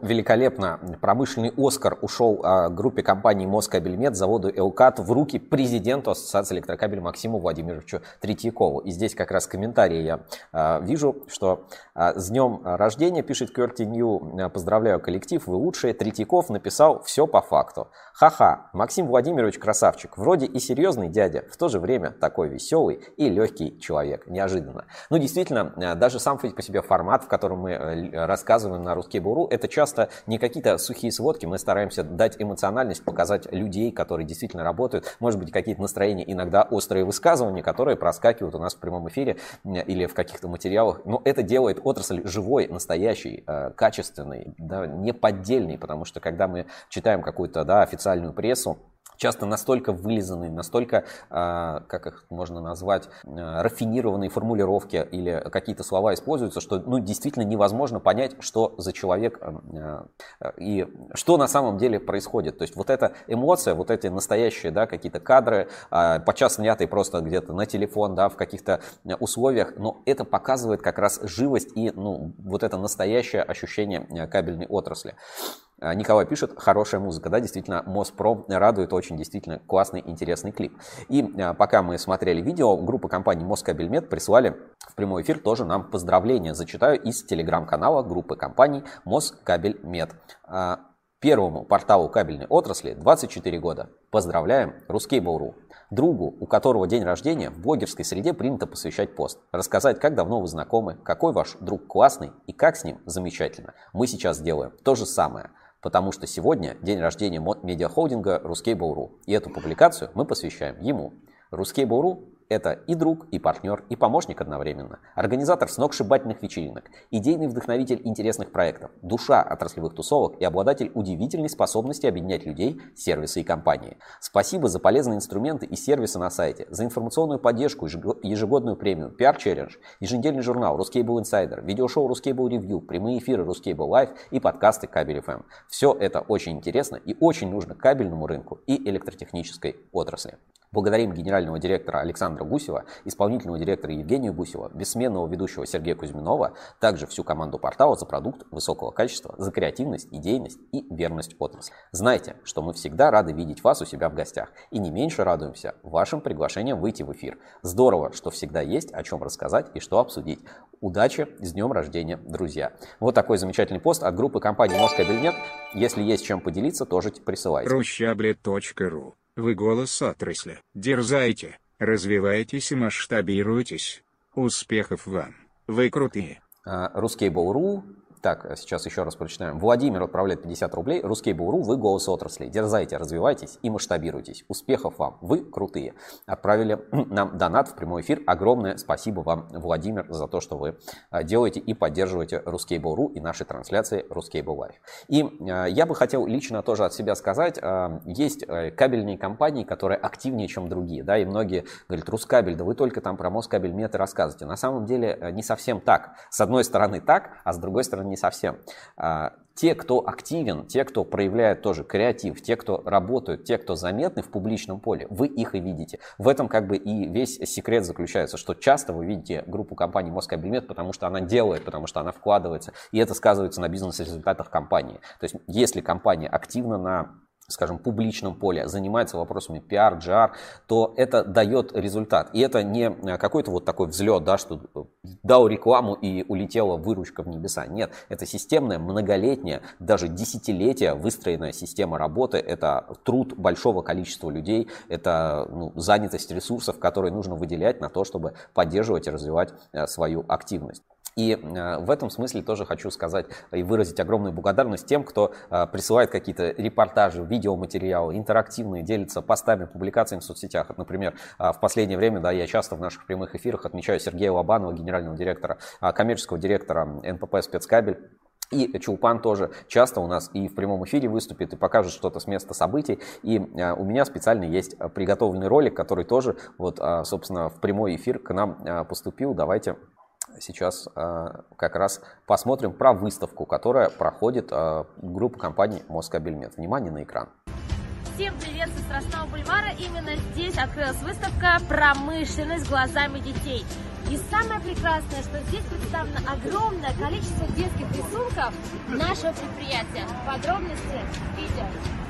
Великолепно. Промышленный Оскар ушел а, группе компании Москабельмет, заводу Элкат в руки президенту Ассоциации электрокабель Максиму Владимировичу Третьякову. И здесь как раз комментарии я а, вижу, что а, с днем рождения, пишет Кёрти Нью, поздравляю коллектив, вы лучшие. Третьяков написал все по факту. Ха-ха, Максим Владимирович красавчик. Вроде и серьезный дядя, в то же время такой веселый и легкий человек. Неожиданно. Ну, действительно, даже сам по себе формат, в котором мы э, рассказываем на русский буру, это часто не какие-то сухие сводки. Мы стараемся дать эмоциональность, показать людей, которые действительно работают. Может быть, какие-то настроения, иногда острые высказывания, которые проскакивают у нас в прямом эфире э, или в каких-то материалах. Но это делает отрасль живой, настоящей, качественной, да, не поддельной, потому что когда мы читаем какую-то да, официальную прессу, часто настолько вылизанные, настолько, а, как их можно назвать, а, рафинированные формулировки или какие-то слова используются, что ну, действительно невозможно понять, что за человек а, и что на самом деле происходит. То есть вот эта эмоция, вот эти настоящие да, какие-то кадры, подчас снятые просто где-то на телефон, да, в каких-то условиях, но это показывает как раз живость и ну, вот это настоящее ощущение кабельной отрасли. А, Николай пишет, хорошая музыка, да, действительно, Моспром радует, очень действительно классный, интересный клип. И а, пока мы смотрели видео, группа компании Москабельмет прислали в прямой эфир тоже нам поздравления. Зачитаю из телеграм-канала группы компаний Москабельмет. А, первому порталу кабельной отрасли 24 года. Поздравляем, Ruskable.ru. Другу, у которого день рождения, в блогерской среде принято посвящать пост. Рассказать, как давно вы знакомы, какой ваш друг классный и как с ним замечательно. Мы сейчас делаем то же самое – потому что сегодня день рождения медиахолдинга Ruskable.ru, и эту публикацию мы посвящаем ему. Ruskable.ru это и друг, и партнер, и помощник одновременно. Организатор сногсшибательных вечеринок, идейный вдохновитель интересных проектов, душа отраслевых тусовок и обладатель удивительной способности объединять людей, сервисы и компании. Спасибо за полезные инструменты и сервисы на сайте, за информационную поддержку, ежегодную премию, пиар-челлендж, еженедельный журнал Ruscable Insider, видеошоу Ruscable Review, прямые эфиры Ruscable Live и подкасты Кабель FM. Все это очень интересно и очень нужно кабельному рынку и электротехнической отрасли. Благодарим генерального директора Александра Гусева, исполнительного директора Евгения Гусева, бессменного ведущего Сергея Кузьминова, также всю команду портала за продукт высокого качества, за креативность, идейность и верность отрасли. Знайте, что мы всегда рады видеть вас у себя в гостях и не меньше радуемся вашим приглашением выйти в эфир. Здорово, что всегда есть о чем рассказать и что обсудить. Удачи, с днем рождения, друзья. Вот такой замечательный пост от группы компании Москабельнет. Если есть чем поделиться, тоже присылайте. Рущаблет.ру вы голос отрасли. Дерзайте, развивайтесь и масштабируйтесь. Успехов вам. Вы крутые. RusCable.ru так, сейчас еще раз прочитаем. Владимир отправляет 50 рублей. RusCable.ru, вы голос отрасли. Дерзайте, развивайтесь и масштабируйтесь. Успехов вам, вы крутые. Отправили [CLEARS THROAT] нам донат в прямой эфир. Огромное спасибо вам, Владимир, за то, что вы а, делаете и поддерживаете RusCable.ru и наши трансляции RusCable Live. И а, я бы хотел лично тоже от себя сказать, есть э, кабельные компании, которые активнее, чем другие. Да, и многие говорят, RusCable, да вы только там про Москабель меты рассказываете. На самом деле э, не совсем так. С одной стороны так, а с другой стороны не совсем. А, те, кто активен, те, кто проявляет тоже креатив, те, кто работают, те, кто заметны в публичном поле, вы их и видите. В этом как бы и весь секрет заключается, что часто вы видите группу компании Москабельмет, потому что она делает, потому что она вкладывается, и это сказывается на бизнес-результатах компании. То есть если компания активна на скажем, публичном поле, занимается вопросами пиар, GR, то это дает результат. И это не э, какой-то вот такой взлет, да, что дал рекламу и улетела выручка в небеса. Нет, это системная, многолетняя, даже десятилетия выстроенная система работы. Это труд большого количества людей, это ну, занятость ресурсов, которые нужно выделять на то, чтобы поддерживать и развивать э, свою активность. И э, в этом смысле тоже хочу сказать и выразить огромную благодарность тем, кто э, присылает какие-то репортажи, видеоматериалы, интерактивные, делится постами, публикациями в соцсетях. Например, э, в последнее время да, я часто в наших прямых эфирах отмечаю Сергея Лобанова, генерального директора, коммерческого директора НПП «Спецкабель». И Чулпан тоже часто у нас и в прямом эфире выступит, и покажет что-то с места событий. И у меня специально есть приготовленный ролик, который тоже, вот, собственно, в прямой эфир к нам поступил. Давайте сейчас а, как раз посмотрим про выставку, которая проходит а, группа компаний Москабельмет. Внимание на экран. Всем привет со Страстного бульвара. Именно здесь открылась выставка «Промышленность глазами детей». И самое прекрасное, что здесь представлено огромное количество детских рисунков нашего предприятия. Подробности в видео.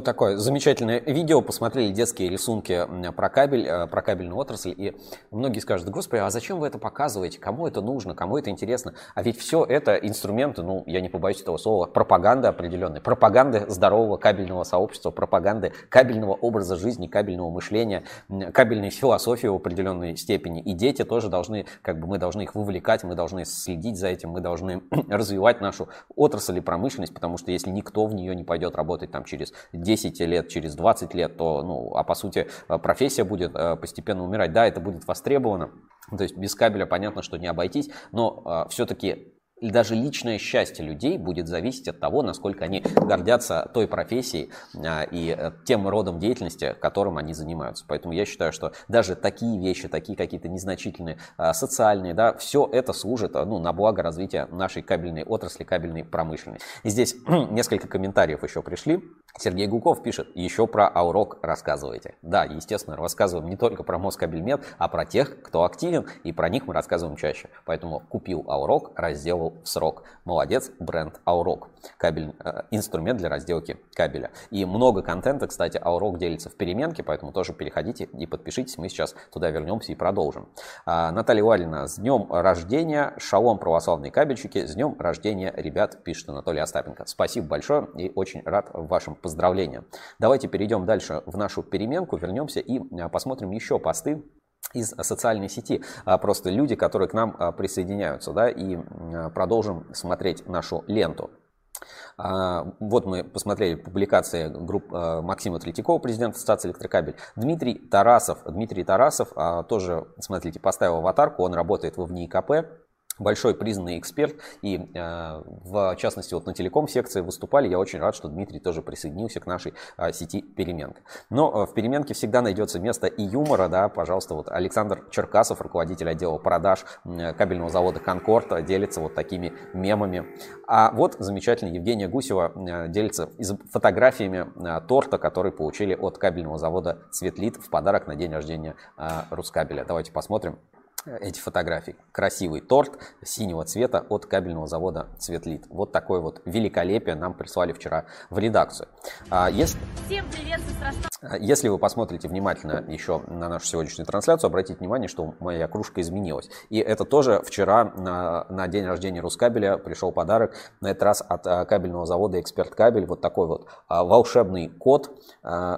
Вот такое замечательное видео. Посмотрели детские рисунки про кабель, э, про кабельную отрасль. И многие скажут, господи, а зачем вы это показываете? Кому это нужно? Кому это интересно? А ведь все это инструменты, ну, я не побоюсь этого слова, пропаганды определенной. Пропаганды здорового кабельного сообщества, пропаганды кабельного образа жизни, кабельного мышления, кабельной философии в определенной степени. И дети тоже должны, как бы мы должны их вовлекать, мы должны следить за этим, мы должны [CLEARS THROAT] развивать нашу отрасль и промышленность, потому что если никто в нее не пойдет работать там через 10 лет, через 20 лет, то, ну, а по сути э, профессия будет э, постепенно умирать. Да, это будет востребовано, то есть без кабеля понятно, что не обойтись, но э, все-таки даже личное счастье людей будет зависеть от того, насколько они гордятся той профессией и тем родом деятельности, которым они занимаются. Поэтому я считаю, что даже такие вещи, такие какие-то незначительные социальные, да, все это служит ну, на благо развития нашей кабельной отрасли, кабельной промышленности. И здесь [CLEARS THROAT] несколько комментариев еще пришли. Сергей Гуков пишет, еще про Аурок рассказывайте. Да, естественно, рассказываем не только про Москабельмет, а про тех, кто активен, и про них мы рассказываем чаще. Поэтому купил Аурок, разделал в срок. Молодец, бренд Аурок. Кабель, э, инструмент для разделки кабеля. И много контента, кстати, Аурок делится в переменке, поэтому тоже переходите и подпишитесь. Мы сейчас туда вернемся и продолжим. А, Наталья Валина, с днем рождения, шалом православные кабельщики, с днем рождения, ребят, пишет Анатолий Остапенко. Спасибо большое и очень рад вашим поздравлениям. Давайте перейдем дальше в нашу переменку, вернемся и а, посмотрим еще посты из социальной сети. А, просто люди, которые к нам а, присоединяются, да, и продолжим смотреть нашу ленту. Вот мы посмотрели публикации групп Максима Третьякова, президента Ассоциации электрокабель. Дмитрий Тарасов, Дмитрий Тарасов тоже, смотрите, поставил аватарку, он работает в ВНИИКП, большой признанный эксперт, и э, в частности вот на телеком секции выступали. Я очень рад, что Дмитрий тоже присоединился к нашей э, сети Переменка. Но э, в Переменке всегда найдется место и юмора, да, пожалуйста, вот Александр Черкасов, руководитель отдела продаж кабельного завода Конкорд, делится вот такими мемами. А вот замечательно Евгения Гусева делится фотографиями торта, который получили от кабельного завода Цветлит в подарок на день рождения Рускабеля. Давайте посмотрим эти фотографии. Красивый торт синего цвета от кабельного завода Цветлит. Вот такое вот великолепие нам прислали вчера в редакцию. А, если... Всем привет а, Если вы посмотрите внимательно еще на нашу сегодняшнюю трансляцию, обратите внимание, что моя кружка изменилась. И это тоже вчера на, на день рождения Рускабеля пришел подарок, на этот раз от а, кабельного завода Эксперт Кабель. Вот такой вот волшебный код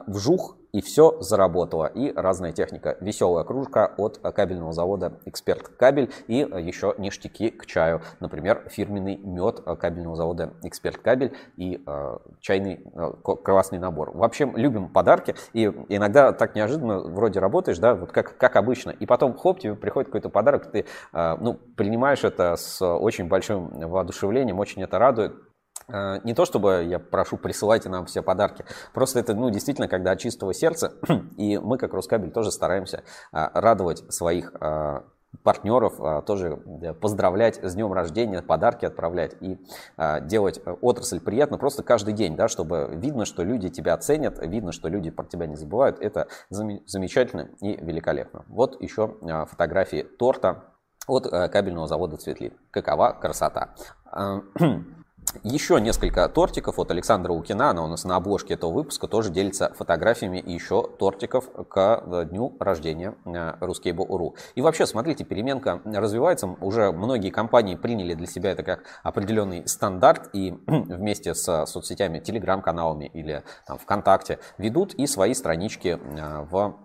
вжух и все заработало. И разная техника. Веселая кружка от кабельного завода «Эксперт Кабель» и еще ништяки к чаю. Например, фирменный мед кабельного завода «Эксперт Кабель» и э, чайный э, красный набор. В общем, любим подарки. И иногда так неожиданно вроде работаешь, да, вот как, как обычно. И потом, хоп, тебе приходит какой-то подарок, ты э, ну, принимаешь это с очень большим воодушевлением, очень это радует. Э, не то чтобы я прошу, присылайте нам все подарки, просто это, ну, действительно, когда от чистого сердца, [CLEARS THROAT] и мы, как Рускабель, тоже стараемся э, радовать своих э, партнеров, тоже поздравлять с днем рождения, подарки отправлять и делать отрасль приятно просто каждый день, да, чтобы видно, что люди тебя ценят, видно, что люди про тебя не забывают. Это замечательно и великолепно. Вот еще фотографии торта от кабельного завода «Цветлит». Какова красота! [CLEARS THROAT] Еще несколько тортиков от Александра Укина, она у нас на обложке этого выпуска, тоже делится фотографиями еще тортиков к э, дню рождения э, Ruskable.ru. И вообще, смотрите, переменка развивается, уже многие компании приняли для себя это как определенный стандарт и [CLEARS THROAT] вместе с соцсетями, телеграм-каналами или там, ВКонтакте ведут и свои странички э, в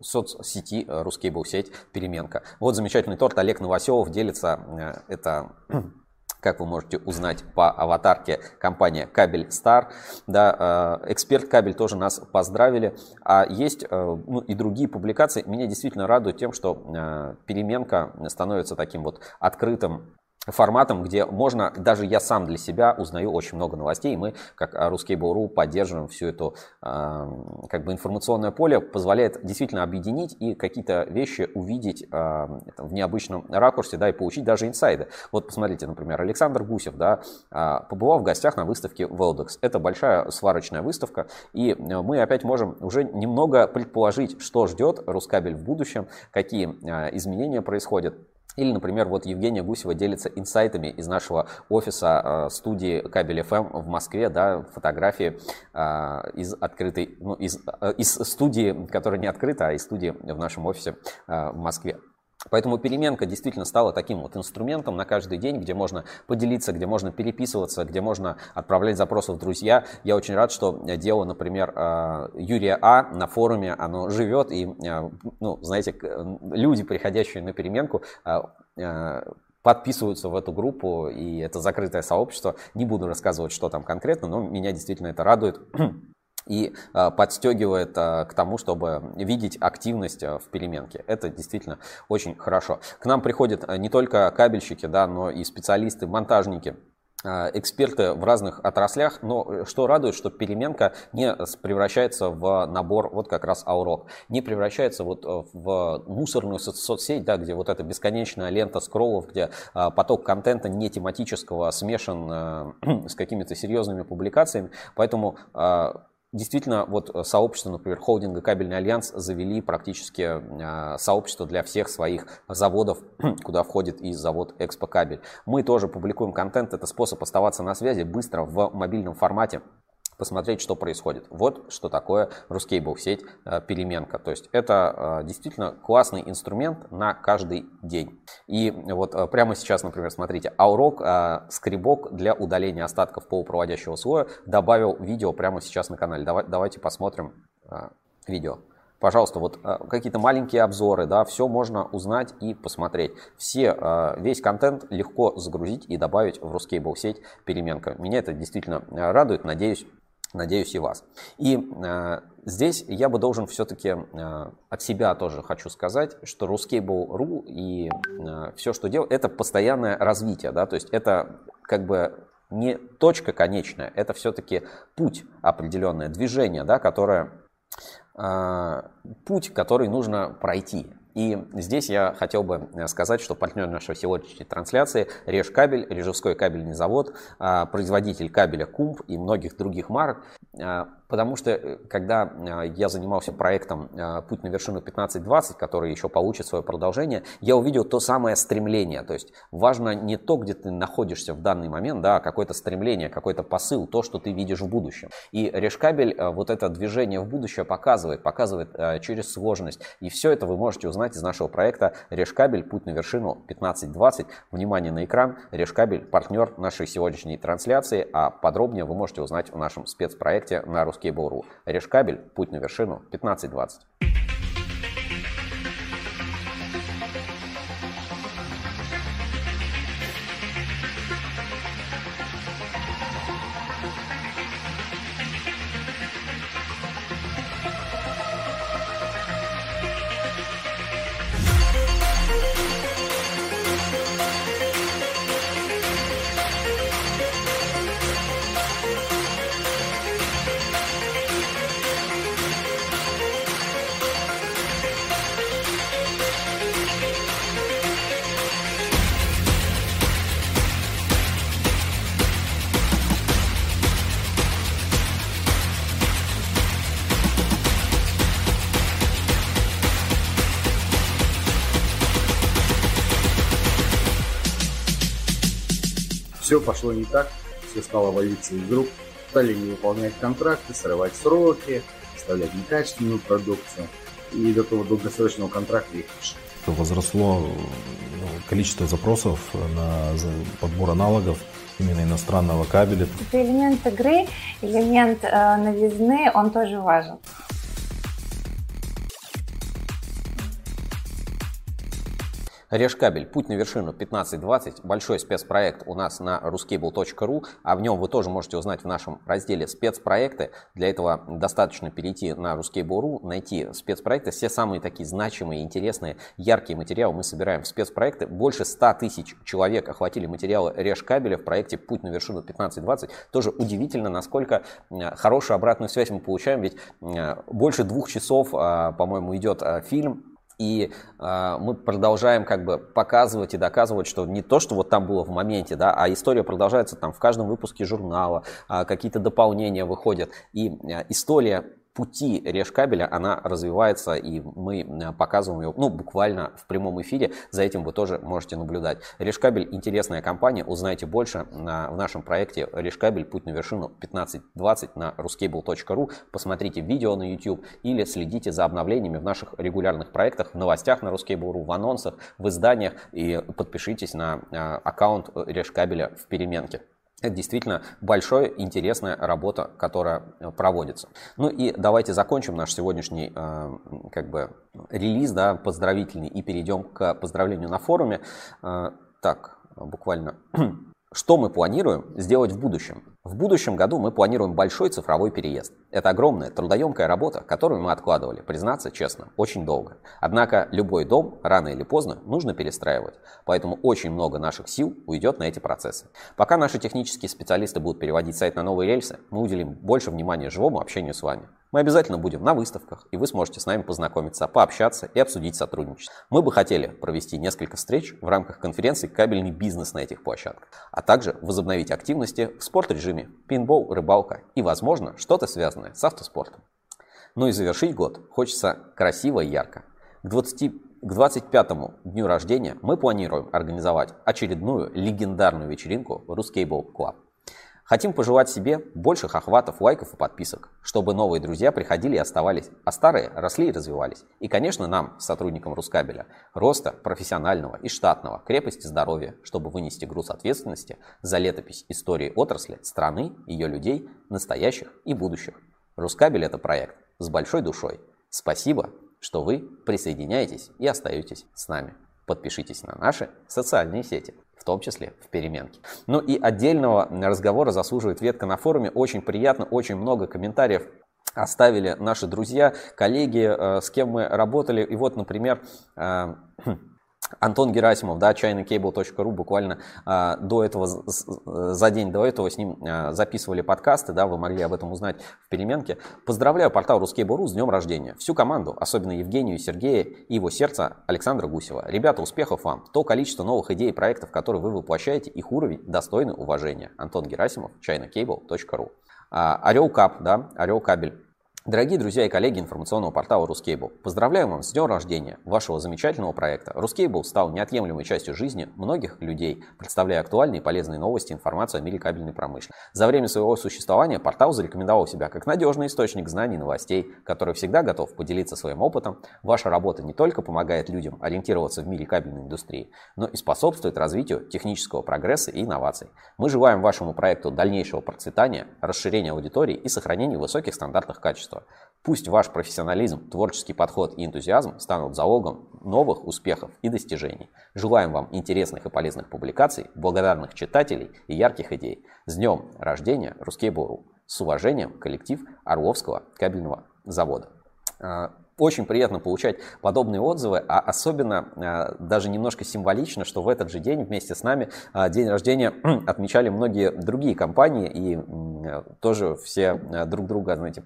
соцсети Ruskable сеть переменка. Вот замечательный торт Олег Новоселов делится, это [CLEARS THROAT] как вы можете узнать по аватарке компания Кабель Стар. Да, э, эксперт Кабель тоже нас поздравили. А есть э, ну, и другие публикации. Меня действительно радует тем, что э, переменка становится таким вот открытым форматом, где можно, даже я сам для себя узнаю очень много новостей, и мы, как русский Буру, поддерживаем всю эту как бы информационное поле, позволяет действительно объединить и какие-то вещи увидеть в необычном ракурсе, да, и получить даже инсайды. Вот посмотрите, например, Александр Гусев, да, а, побывал в гостях на выставке Veldex. Это большая сварочная выставка, и мы опять можем уже немного предположить, что ждет Рускабель в будущем, какие изменения происходят. Или, например, вот Евгения Гусева делится инсайтами из нашего офиса э, студии Кабель FM в Москве, да, фотографии э, из открытой, ну, из, э, из студии, которая не открыта, а из студии в нашем офисе в Москве. Поэтому переменка действительно стала таким вот инструментом на каждый день, где можно поделиться, где можно переписываться, где можно отправлять запросы в друзья. Я очень рад, что дело, например, э, Юрия А на форуме, оно живет, и, э, ну, знаете, люди, приходящие на переменку, э, подписываются в эту группу, и это закрытое сообщество. Не буду рассказывать, что там конкретно, но меня действительно это радует [CLEARS THROAT] и а, подстегивает а, к тому, чтобы видеть активность а, в переменке. Это действительно очень хорошо. К нам приходят не только кабельщики, да, но и специалисты, монтажники, эксперты в разных отраслях, но что радует, что переменка не превращается в набор, вот как раз Аурок, не превращается вот в мусорную соцсеть, да, где вот эта бесконечная лента скроллов, где поток контента не тематического смешан [CLEARS THROAT] с какими-то серьезными публикациями, поэтому Действительно, вот э, сообщество, например, холдинга «Кабельный альянс» завели практически э, сообщество для всех своих заводов, [CLEARS THROAT] куда входит и завод «Экспо-кабель». Мы тоже публикуем контент, это способ оставаться на связи быстро в мобильном формате посмотреть, что происходит. Вот что такое Ruscable сеть э, переменка. То есть это э, действительно классный инструмент на каждый день. И вот э, прямо сейчас, например, смотрите, Аурок скребок для удаления остатков полупроводящего слоя добавил видео прямо сейчас на канале. Давай, давайте посмотрим видео. Пожалуйста, вот какие-то маленькие обзоры, да, все можно узнать и посмотреть. Все, весь контент легко загрузить и добавить в Ruscable сеть переменка. Меня это действительно радует. Надеюсь, Надеюсь и вас. И э, здесь я бы должен все-таки э, от себя тоже хочу сказать, что Ruscable.ru и э, все, что делаю, это постоянное развитие. Да? То есть это как бы не точка конечная, это все-таки путь определенное, движение, да, которое, э, путь, который нужно пройти. И здесь я хотел бы э, сказать, что партнер нашей сегодняшней трансляции Режкабель, Режевской кабельный завод, а, производитель кабеля Кумп и многих других марок. Потому что, э, когда а, я занимался проектом «Путь на вершину 15-20», который еще получит свое продолжение, я увидел то самое стремление. То есть важно не то, где ты находишься в данный момент, да, а какое-то стремление, какой-то посыл, то, что ты видишь в будущем. И Решкабель вот это движение в будущее показывает, показывает через сложность. И все это вы можете узнать из нашего проекта Решкабель «Путь на вершину 1520». Внимание на экран. Решкабель – партнер нашей сегодняшней трансляции, а подробнее вы можете узнать в нашем спецпроекте на ruskable.ru. ruskable.ru. Решкабель, путь на вершину, 15-20. Пошло не так, все стало валиться из рук, стали не выполнять контракты, срывать сроки, оставлять некачественную продукцию. И до того долгосрочного контракта их лишили. Возросло ну, количество запросов на подбор аналогов именно иностранного кабеля. Это элемент игры, элемент э, новизны, он тоже важен. Решкабель. Путь на вершину 1520. Большой спецпроект у нас на ruscable.ru. А в нем вы тоже можете узнать в нашем разделе спецпроекты. Для этого достаточно перейти на ruscable.ru, найти спецпроекты. Все самые такие значимые, интересные, яркие материалы мы собираем в спецпроекты. Больше 100 тысяч человек охватили материалы Решкабеля в проекте «Путь на вершину 1520». Тоже удивительно, насколько э, хорошую обратную связь мы получаем. Ведь э, больше двух часов, э, по-моему, идет фильм и э, мы продолжаем как бы показывать и доказывать, что не то, что вот там было в моменте, да, а история продолжается там в каждом выпуске журнала, э, какие-то дополнения выходят. И э, история пути Решкабеля, она развивается, и мы э, показываем ее, ну, буквально в прямом эфире, за этим вы тоже можете наблюдать. Решкабель – интересная компания, узнайте больше на, в нашем проекте Решкабель «Путь на вершину 1520» на ruscable.ru, посмотрите видео на YouTube или следите за обновлениями в наших регулярных проектах, в новостях на Ruscable.ru, в анонсах, в изданиях. И подпишитесь на э, аккаунт Решкабеля в переменке. Это действительно большая интересная работа, которая э, проводится. Ну и давайте закончим наш сегодняшний э, как бы релиз, да, поздравительный, и перейдем к поздравлению на форуме. Э, так, буквально. Что мы планируем сделать в будущем? В будущем году мы планируем большой цифровой переезд. Это огромная трудоемкая работа, которую мы откладывали, признаться честно, очень долго. Однако любой дом рано или поздно нужно перестраивать, поэтому очень много наших сил уйдет на эти процессы. Пока наши технические специалисты будут переводить сайт на новые рельсы, мы уделим больше внимания живому общению с вами. Мы обязательно будем на выставках, и вы сможете с нами познакомиться, пообщаться и обсудить сотрудничество. Мы бы хотели провести несколько встреч в рамках конференции «Кабельный бизнес» на этих площадках, а также возобновить активности в спорт-режиме, пинбол, рыбалка и, возможно, что-то связанное с автоспортом. Ну и завершить год хочется красиво и ярко. К 20 к 25-му дню рождения мы планируем организовать очередную легендарную вечеринку Ruscable Club. Хотим пожелать себе больших охватов, лайков и подписок, чтобы новые друзья приходили и оставались, а старые росли и развивались. И, конечно, нам, сотрудникам Рускабеля, роста профессионального и штатного, крепости здоровья, чтобы вынести груз ответственности за летопись истории отрасли, страны, ее людей, настоящих и будущих. Рускабель – это проект с большой душой. Спасибо, что вы присоединяетесь и остаетесь с нами. Подпишитесь на наши социальные сети, в том числе в переменке. Ну и отдельного разговора заслуживает ветка на форуме. Очень приятно, очень много комментариев оставили наши друзья, коллеги, э, с кем мы работали. И вот, например, э, [CLEARS THROAT] Антон Герасимов, да, chinacable.ru, буквально э, до этого, за день до этого с ним э, записывали подкасты, да, вы могли об этом узнать в переменке. Поздравляю портал Ruskable.ru с днем рождения. Всю команду, особенно Евгению, Сергея и его сердца Александра Гусева. Ребята, успехов вам. То количество новых идей и проектов, которые вы воплощаете, их уровень достойны уважения. Антон Герасимов, chinacable.ru. Орел Кап, да, Орел Кабель. Дорогие друзья и коллеги информационного портала Рускейбл, поздравляем вас с днем рождения вашего замечательного проекта. Рускейбл стал неотъемлемой частью жизни многих людей, представляя актуальные и полезные новости и информацию о мире кабельной промышленности. За время своего существования портал зарекомендовал себя как надежный источник знаний и новостей, который всегда готов поделиться своим опытом. Ваша работа не только помогает людям ориентироваться в мире кабельной индустрии, но и способствует развитию технического прогресса и инноваций. Мы желаем вашему проекту дальнейшего процветания, расширения аудитории и сохранения высоких стандартов качества творчества. Пусть ваш профессионализм, творческий подход и энтузиазм станут залогом новых успехов и достижений. Желаем вам интересных и полезных публикаций, благодарных читателей и ярких идей. С днем рождения Русский Бору! С уважением, коллектив Орловского кабельного завода. А, очень приятно получать подобные отзывы, а особенно а, даже немножко символично, что в этот же день вместе с нами а, день рождения [CLEARS THROAT] отмечали многие другие компании и тоже все друг друга, знаете,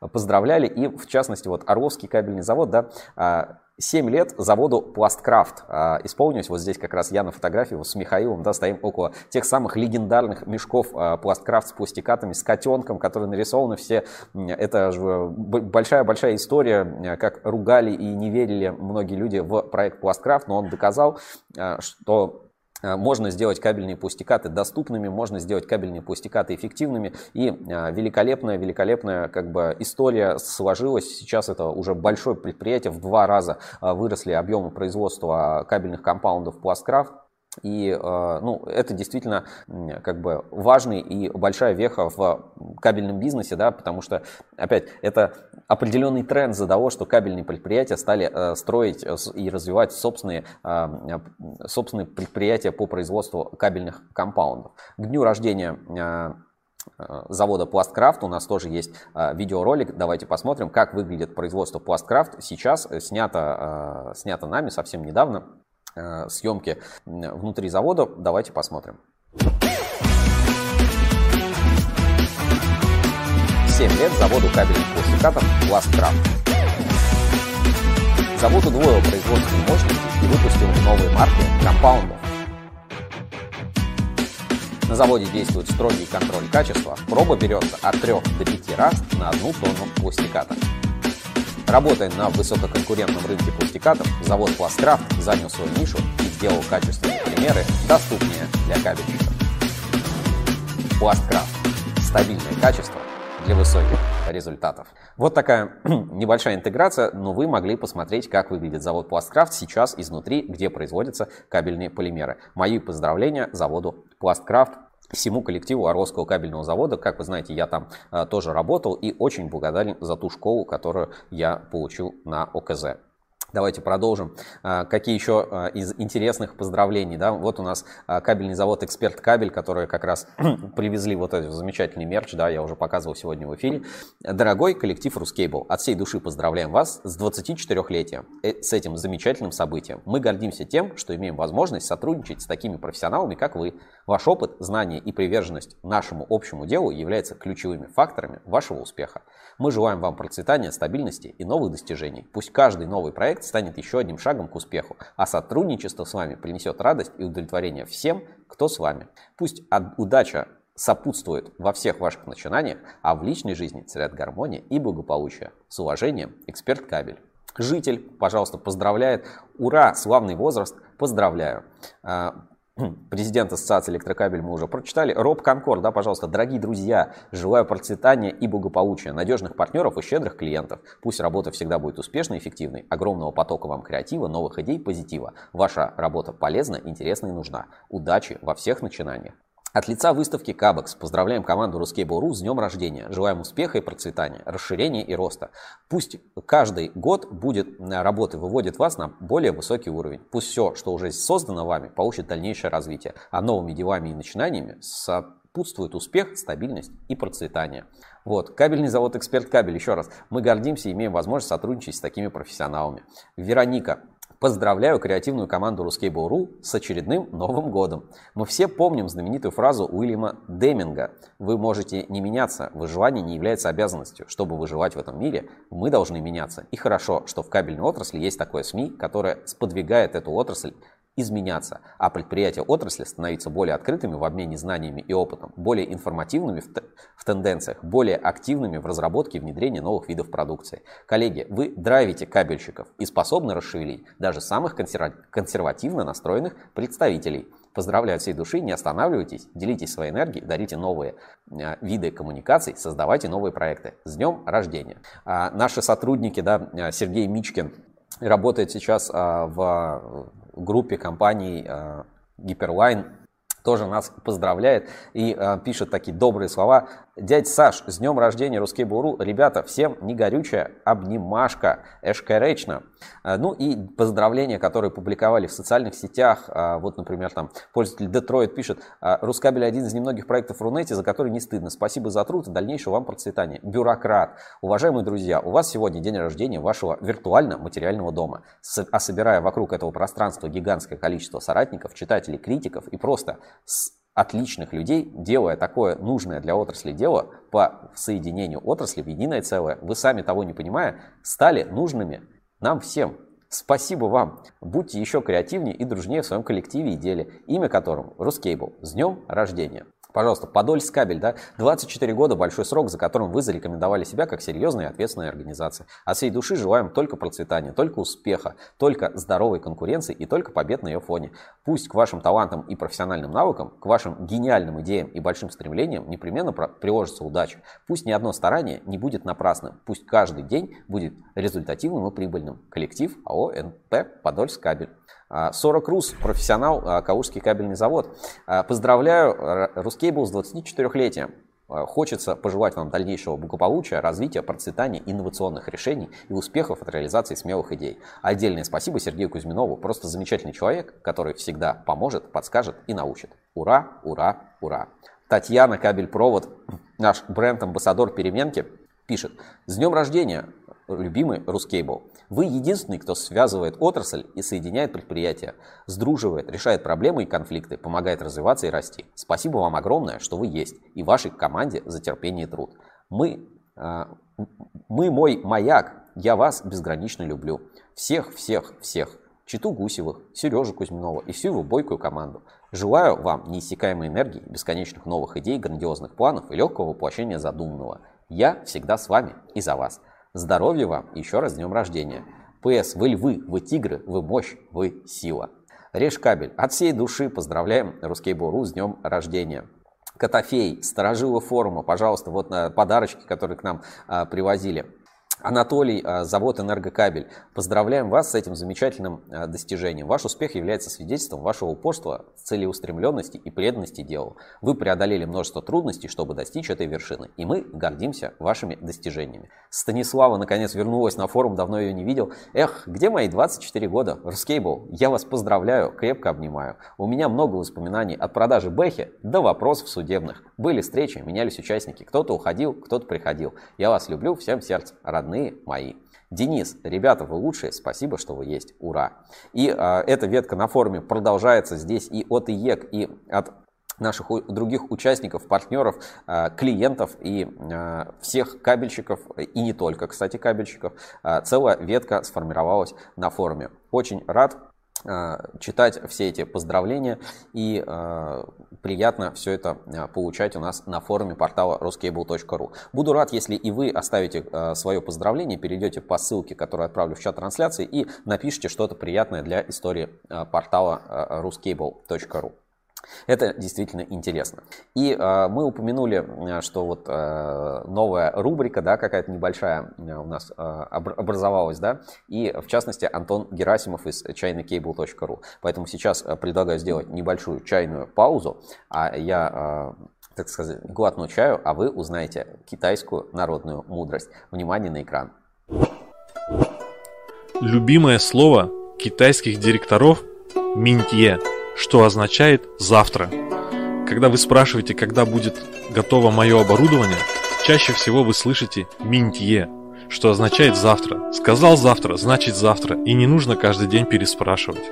поздравляли. И в частности, вот Орловский кабельный завод, да, 7 лет заводу Пласткрафт а, исполнилось. Вот здесь как раз я на фотографии с Михаилом да, стоим около тех самых легендарных мешков а, Пласткрафт с пластикатами, с котенком, которые нарисованы все. Это же большая-большая история, как ругали и не верили многие люди в проект Пласткрафт, но он доказал, а, что Э, можно сделать кабельные пустикаты доступными, можно сделать кабельные пустикаты эффективными. И э, великолепная, великолепная как бы история сложилась. Сейчас это уже большое предприятие, в два раза э, выросли объемы производства кабельных компаундов Пласткрафт. И э, ну, это действительно как бы важный и большая веха в кабельном бизнесе, да, потому что, опять, это определенный тренд за того, что кабельные предприятия стали э, строить и развивать собственные, э, собственные предприятия по производству кабельных компаундов. К дню рождения завода Пласткрафт. У нас тоже есть видеоролик. Давайте посмотрим, как выглядит производство Пласткрафт. Сейчас снято, снято нами совсем недавно. Э, съемки внутри завода. Давайте посмотрим. 7 лет заводу кабельных пластикатов Пласткрафт. Завод удвоил производственные мощности и выпустил новые марки компаундов. На заводе действует строгий контроль качества. Проба берется от 3 до 5 раз на одну тонну пластиката. Работая на высококонкурентном рынке пластикатов, завод Пласткрафт занял свою нишу и сделал качественные полимеры доступнее для кабельщиков. Пласткрафт. Стабильное качество для высоких результатов. Вот такая [CLEARS THROAT] небольшая интеграция, но вы могли посмотреть, как выглядит завод Пласткрафт сейчас изнутри, где производятся кабельные полимеры. Мои поздравления заводу Пласткрафт всему коллективу Орловского кабельного завода. Как вы знаете, я там а, тоже работал и очень благодарен за ту школу, которую я получил на ОКЗ. Давайте продолжим. А, какие еще а, из интересных поздравлений? Да? Вот у нас кабельный завод «Эксперт Кабель», который как раз [CLEARS THROAT] привезли вот этот замечательный мерч, да, я уже показывал сегодня в эфире. Дорогой коллектив «Рускейбл», от всей души поздравляем вас с 24-летием, э, с этим замечательным событием. Мы гордимся тем, что имеем возможность сотрудничать с такими профессионалами, как вы. Ваш опыт, знания и приверженность нашему общему делу являются ключевыми факторами вашего успеха. Мы желаем вам процветания, стабильности и новых достижений. Пусть каждый новый проект станет еще одним шагом к успеху, а сотрудничество с вами принесет радость и удовлетворение всем, кто с вами. Пусть удача сопутствует во всех ваших начинаниях, а в личной жизни царят гармония и благополучие. С уважением, эксперт Кабель. Житель, пожалуйста, поздравляет. Ура, славный возраст, поздравляю. [CLEARS THROAT] Президент Ассоциации электрокабель мы уже прочитали. Роб Конкор, да, пожалуйста, дорогие друзья, желаю процветания и благополучия, надежных партнеров и щедрых клиентов. Пусть работа всегда будет успешной, эффективной, огромного потока вам креатива, новых идей, позитива. Ваша работа полезна, интересна и нужна. Удачи во всех начинаниях. От лица выставки Кабекс поздравляем команду Ruskable.ru с днем рождения. Желаем успеха и процветания, расширения и роста. Пусть каждый год будет э, работы выводит вас на более высокий уровень. Пусть все, что уже создано вами, получит дальнейшее развитие. А новыми делами и начинаниями сопутствует успех, стабильность и процветание. Вот. Кабельный завод «Эксперт Кабель», еще раз, мы гордимся и имеем возможность сотрудничать с такими профессионалами. Вероника, Поздравляю креативную команду Ruskable.ru с очередным Новым годом. Мы все помним знаменитую фразу Уильяма Деминга «Вы можете не меняться, выживание не является обязанностью. Чтобы выживать в этом мире, мы должны меняться». И хорошо, что в кабельной отрасли есть такое СМИ, которое сподвигает эту отрасль изменяться, а предприятия отрасли становиться более открытыми в обмене знаниями и опытом, более информативными в, в тенденциях, более активными в разработке и внедрении новых видов продукции. Коллеги, вы драйвите кабельщиков и способны расшевелить даже самых консервативно настроенных представителей. Поздравляю от всей души, не останавливайтесь, делитесь своей энергией, дарите новые э, виды коммуникаций, создавайте новые проекты. С днем рождения! А наши сотрудники, да, э, Сергей Мичкин, работает сейчас а, в группе компаний Гиперлайн, тоже нас поздравляет и э, пишет такие добрые слова. Дядь Саш, с днем рождения Русский Буру. Ребята, всем не горючая обнимашка, эшкаречно. Э, ну и поздравления, которые публиковали в социальных сетях. Э, вот, например, там пользователь Детройт пишет. Э, Рускабель один из немногих проектов Рунете, за который не стыдно. Спасибо за труд и дальнейшего вам процветания. Бюрократ. Уважаемые друзья, у вас сегодня день рождения вашего виртуально-материального дома. А собирая вокруг этого пространства гигантское количество соратников, читателей, критиков и просто отличных людей, делая такое нужное для отрасли дело по соединению отрасли в единое целое, вы сами того не понимая, стали нужными нам всем. Спасибо вам. Будьте еще креативнее и дружнее в своем коллективе и деле, имя которому Рускейбл. С днем рождения! Пожалуйста, Подольск кабель, да, 24 года, большой срок, за которым вы зарекомендовали себя как серьезная и ответственная организация. От всей души желаем только процветания, только успеха, только здоровой конкуренции и только побед на ее фоне. Пусть к вашим талантам и профессиональным навыкам, к вашим гениальным идеям и большим стремлениям непременно приложится удача. Пусть ни одно старание не будет напрасным, пусть каждый день будет результативным и прибыльным. Коллектив АО НП Подольск кабель. 40 РУС, профессионал, а, Калужский кабельный завод. А, поздравляю Рускейбл с 24-летием. А, хочется пожелать вам дальнейшего благополучия, развития, процветания инновационных решений и успехов от реализации смелых идей. Отдельное спасибо Сергею Кузьминову, просто замечательный человек, который всегда поможет, подскажет и научит. Ура, ура, ура. Татьяна Кабель-Провод, наш бренд-амбассадор переменки, пишет. С днем рождения, любимый Рускейбл. Вы единственный, кто связывает отрасль и соединяет предприятия, сдруживает, решает проблемы и конфликты, помогает развиваться и расти. Спасибо вам огромное, что вы есть, и вашей команде за терпение и труд. Мы, э, мы мой маяк, я вас безгранично люблю. Всех, всех, всех. Читу Гусевых, Сережу Кузьминова и всю его бойкую команду. Желаю вам неиссякаемой энергии, бесконечных новых идей, грандиозных планов и легкого воплощения задуманного. Я всегда с вами и за вас. Здоровья вам еще раз днем рождения. ПС, вы львы, вы тигры, вы мощь, вы сила. Режь кабель. От всей души поздравляем Русский Буру с днем рождения. Котофей, сторожилы форума, пожалуйста, вот на подарочки, которые к нам а, привозили. Анатолий, а, завод «Энергокабель». Поздравляем вас с этим замечательным а, достижением. Ваш успех является свидетельством вашего упорства, целеустремленности и преданности делу. Вы преодолели множество трудностей, чтобы достичь этой вершины. И мы гордимся вашими достижениями. Станислава, наконец, вернулась на форум, давно ее не видел. Эх, где мои 24 года? RusCable, я вас поздравляю, крепко обнимаю. У меня много воспоминаний от продажи Бэхи до вопросов судебных. Были встречи, менялись участники. Кто-то уходил, кто-то приходил. Я вас люблю всем сердцем, родные мои. Денис, ребята, вы лучшие, спасибо, что вы есть, ура. И э, эта ветка на форуме продолжается здесь и от ИЕК, и от наших других участников, партнеров, а, клиентов и а, всех кабельщиков, и не только, кстати, кабельщиков. Целая ветка сформировалась на форуме. Очень рад читать все эти поздравления и э, приятно все это э, получать у нас на форуме портала ruscable.ru. Буду рад, если и вы оставите э, свое поздравление, перейдете по ссылке, которую отправлю в чат трансляции и напишите что-то приятное для истории э, портала э, ruscable.ru. Это действительно интересно. И э, мы упомянули, что вот э, новая рубрика, да, какая-то небольшая э, у нас э, образовалась, да, и в частности Антон Герасимов из chinacable.ru. Поэтому сейчас э, предлагаю сделать небольшую чайную паузу, а я э, так сказать, глотну чаю, а вы узнаете китайскую народную мудрость. Внимание на экран. Любимое слово китайских директоров – минтье – что означает «завтра». Когда вы спрашиваете, когда будет готово мое оборудование, чаще всего вы слышите «минтье», что означает «завтра». Сказал «завтра», значит «завтра», и не нужно каждый день переспрашивать.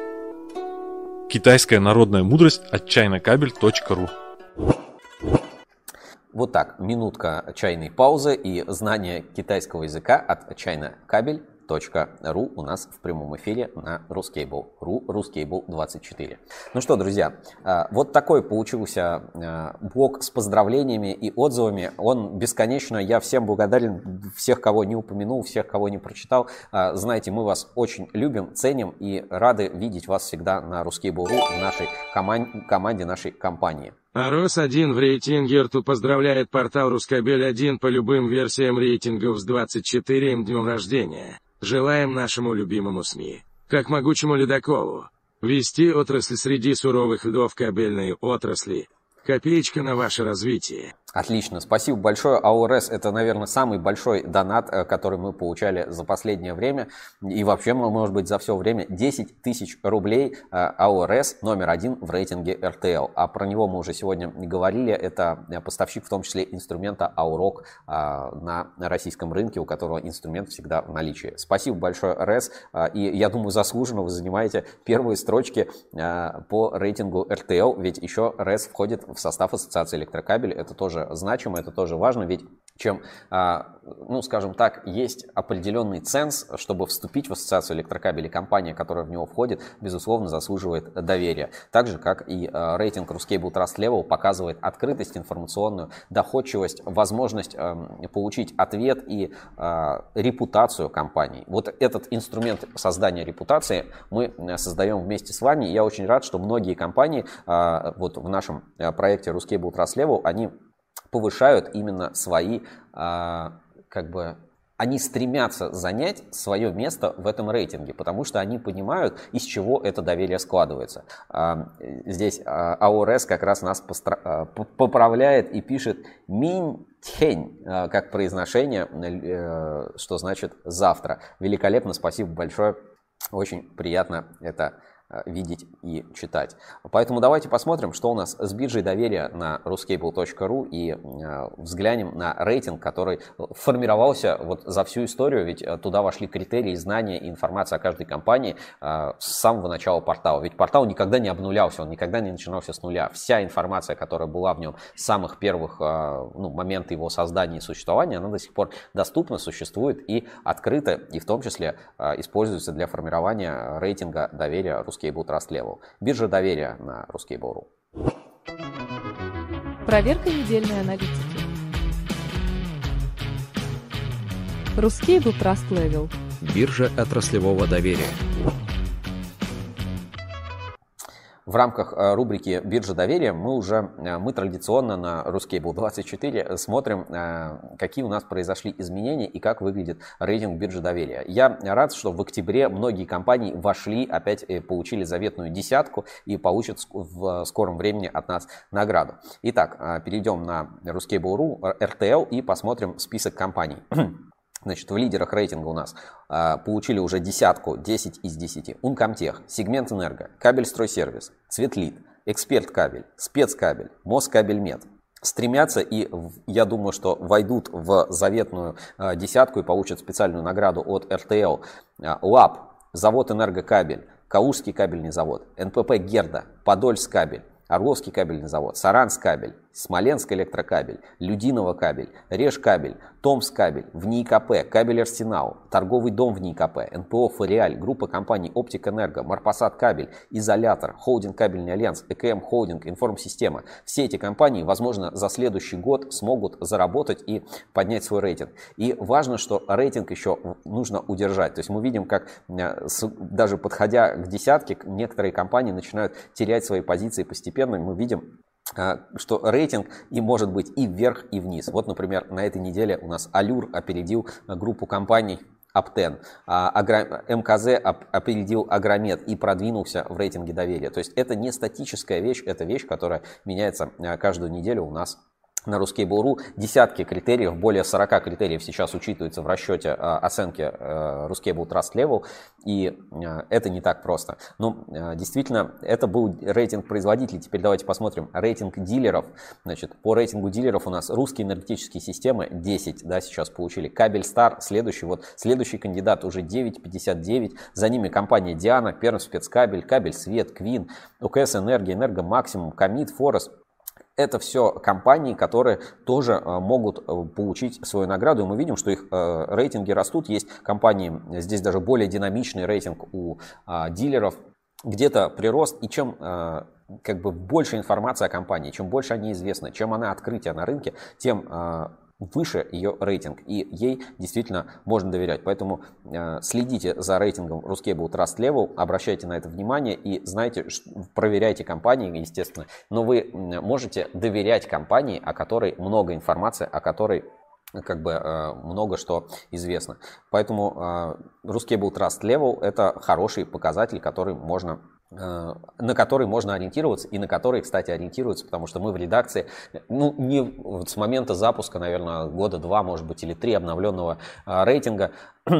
Китайская народная мудрость от чайнокабель.ру Вот так, минутка чайной паузы и знание китайского языка от чайнокабель.ру ruskable.ru у нас в прямом эфире на ruskable.ru, ruskable24. Ну что, друзья, а, вот такой получился а, блог с поздравлениями и отзывами. Он бесконечно. Я всем благодарен, всех, кого не упомянул, всех, кого не прочитал. А, знаете, мы вас очень любим, ценим и рады видеть вас всегда на ruskable.ru в нашей коман- команде, нашей компании. А Рос-1 в рейтинге рту поздравляет портал Рускабель-1 по любым версиям рейтингов с 24-м днем рождения. Желаем нашему любимому СМИ, как могучему ледоколу, вести отрасль среди суровых льдов кабельной отрасли. Копеечка на ваше развитие. Отлично, спасибо большое. АОРС это, наверное, самый большой донат, э, который мы получали за последнее время. И вообще, может быть, за все время 10 тысяч рублей э, АОРС номер один в рейтинге RTL. А про него мы уже сегодня говорили. Это поставщик, в том числе, инструмента Аурок э, на российском рынке, у которого инструмент всегда в наличии. Спасибо большое, РС. И я думаю, заслуженно вы занимаете первые строчки по рейтингу RTL, ведь еще РС входит в состав Ассоциации электрокабель. Это тоже тоже значимо, это тоже важно, ведь чем, а, ну, скажем так, есть определенный ценз, чтобы вступить в ассоциацию электрокабелей, компания, которая в него входит, безусловно, заслуживает доверия. Так же, как и а, рейтинг Ruscable Trust Level показывает открытость информационную, доходчивость, возможность эм, получить ответ и а, репутацию компании. Вот этот инструмент создания репутации мы э, создаем вместе с вами. Я очень рад, что многие компании вот в нашем э, проекте Ruscable Trust Level, они повышают именно свои, а, как бы, они стремятся занять свое место в этом рейтинге, потому что они понимают, из чего это доверие складывается. А, здесь АОРС как раз нас а, поправляет и пишет «минь Тень, как произношение, э, что значит завтра. Великолепно, спасибо большое. Очень приятно это видеть и читать. Поэтому давайте посмотрим, что у нас с биржей доверия на ruscable.ru и э, взглянем на рейтинг, который формировался вот за всю историю, ведь э, туда вошли критерии, знания и информация о каждой компании с самого начала портала. Ведь портал никогда не обнулялся, он никогда не начинался с нуля. Вся информация, которая была в нем с самых первых ну, моментов его создания и существования, она до сих пор доступна, существует и открыта, и в том числе используется для формирования рейтинга доверия Ruscable Ruscable Trust Level. Биржа доверия на Ruscable.ru. Проверка недельной аналитики. Ruscable Trust Level. Биржа отраслевого доверия. В рамках э, рубрики «Биржа доверия» мы уже, э, мы традиционно на Ruscable24 смотрим, э, какие у нас произошли изменения и как выглядит рейтинг биржи доверия. Я рад, что в октябре многие компании вошли, опять получили заветную десятку и получат в скором времени от нас награду. Итак, перейдем на Ruscable.ru, RTL и посмотрим список компаний. [CLEARS THROAT] Значит, в лидерах рейтинга у нас а, получили уже десятку, 10 из 10. Ункомтех, Сегмент Энерго, Кабель Стройсервис, Цветлит, Эксперт Кабель, Спецкабель, Москабельмет. Стремятся и, я думаю, что войдут в заветную а, десятку и получат специальную награду от РТЛ. А, ЛАП, Завод Энергокабель, Калужский кабельный завод, НПП Герда, Подольск кабель, Орловский кабельный завод, Сарансккабель, Смоленск электрокабель, Людиново кабель, Реж кабель, Томск кабель, ВНИИКП, кабель Арсенал, торговый дом ВНИИКП, НПО Фориаль, группа компаний Оптик Энерго, Марпосадкабель, Изолятор, Холдинг кабельный альянс, ЭКМ Холдинг, Информсистема. Все эти компании, возможно, за следующий год смогут заработать и поднять свой рейтинг. И важно, что рейтинг еще нужно удержать. То есть мы видим, как э, даже подходя к десятке, некоторые компании начинают терять свои позиции постепенно. Мы видим, что рейтинг и может быть и вверх, и вниз. Вот, например, на этой неделе у нас Алюр опередил группу компаний Аптен, а МКЗ опередил Агромет и продвинулся в рейтинге доверия. То есть это не статическая вещь, это вещь, которая меняется а, каждую неделю у нас на Ruskable.ru десятки критериев, более 40 критериев сейчас учитываются в расчете а, оценки Ruskable Trust Level, и а, это не так просто. Но действительно, это был рейтинг производителей. Теперь давайте посмотрим рейтинг дилеров. Значит, по рейтингу дилеров у нас русские энергетические системы 10, да, сейчас получили. Кабель Стар, следующий, вот следующий кандидат уже 9,59, за ними компания Диана, Перм спецкабель, Кабель Свет, Квин, УКС Энергия, Энерго Максимум, Комит, Форест, это все компании, которые тоже э, могут э, получить свою награду. И мы видим, что их э, рейтинги растут. Есть компании, здесь даже более динамичный рейтинг у а, дилеров. Где-то прирост. И чем как бы больше информации о компании, чем больше они известны, чем она открытие на рынке, тем выше ее рейтинг, и ей действительно можно доверять. Поэтому э, следите за рейтингом Ruscable Trust Level, обращайте на это внимание и знаете, проверяйте компании, естественно, но вы можете доверять компании, о которой много информации, о которой как бы э, много что известно. Поэтому э, Ruscable Trust Level это хороший показатель, который можно Э, на который можно ориентироваться и на который, кстати, ориентируются, потому что мы в редакции, ну, не вот с момента запуска, наверное, года два, может быть, или три обновленного э, рейтинга, [CLEARS THROAT]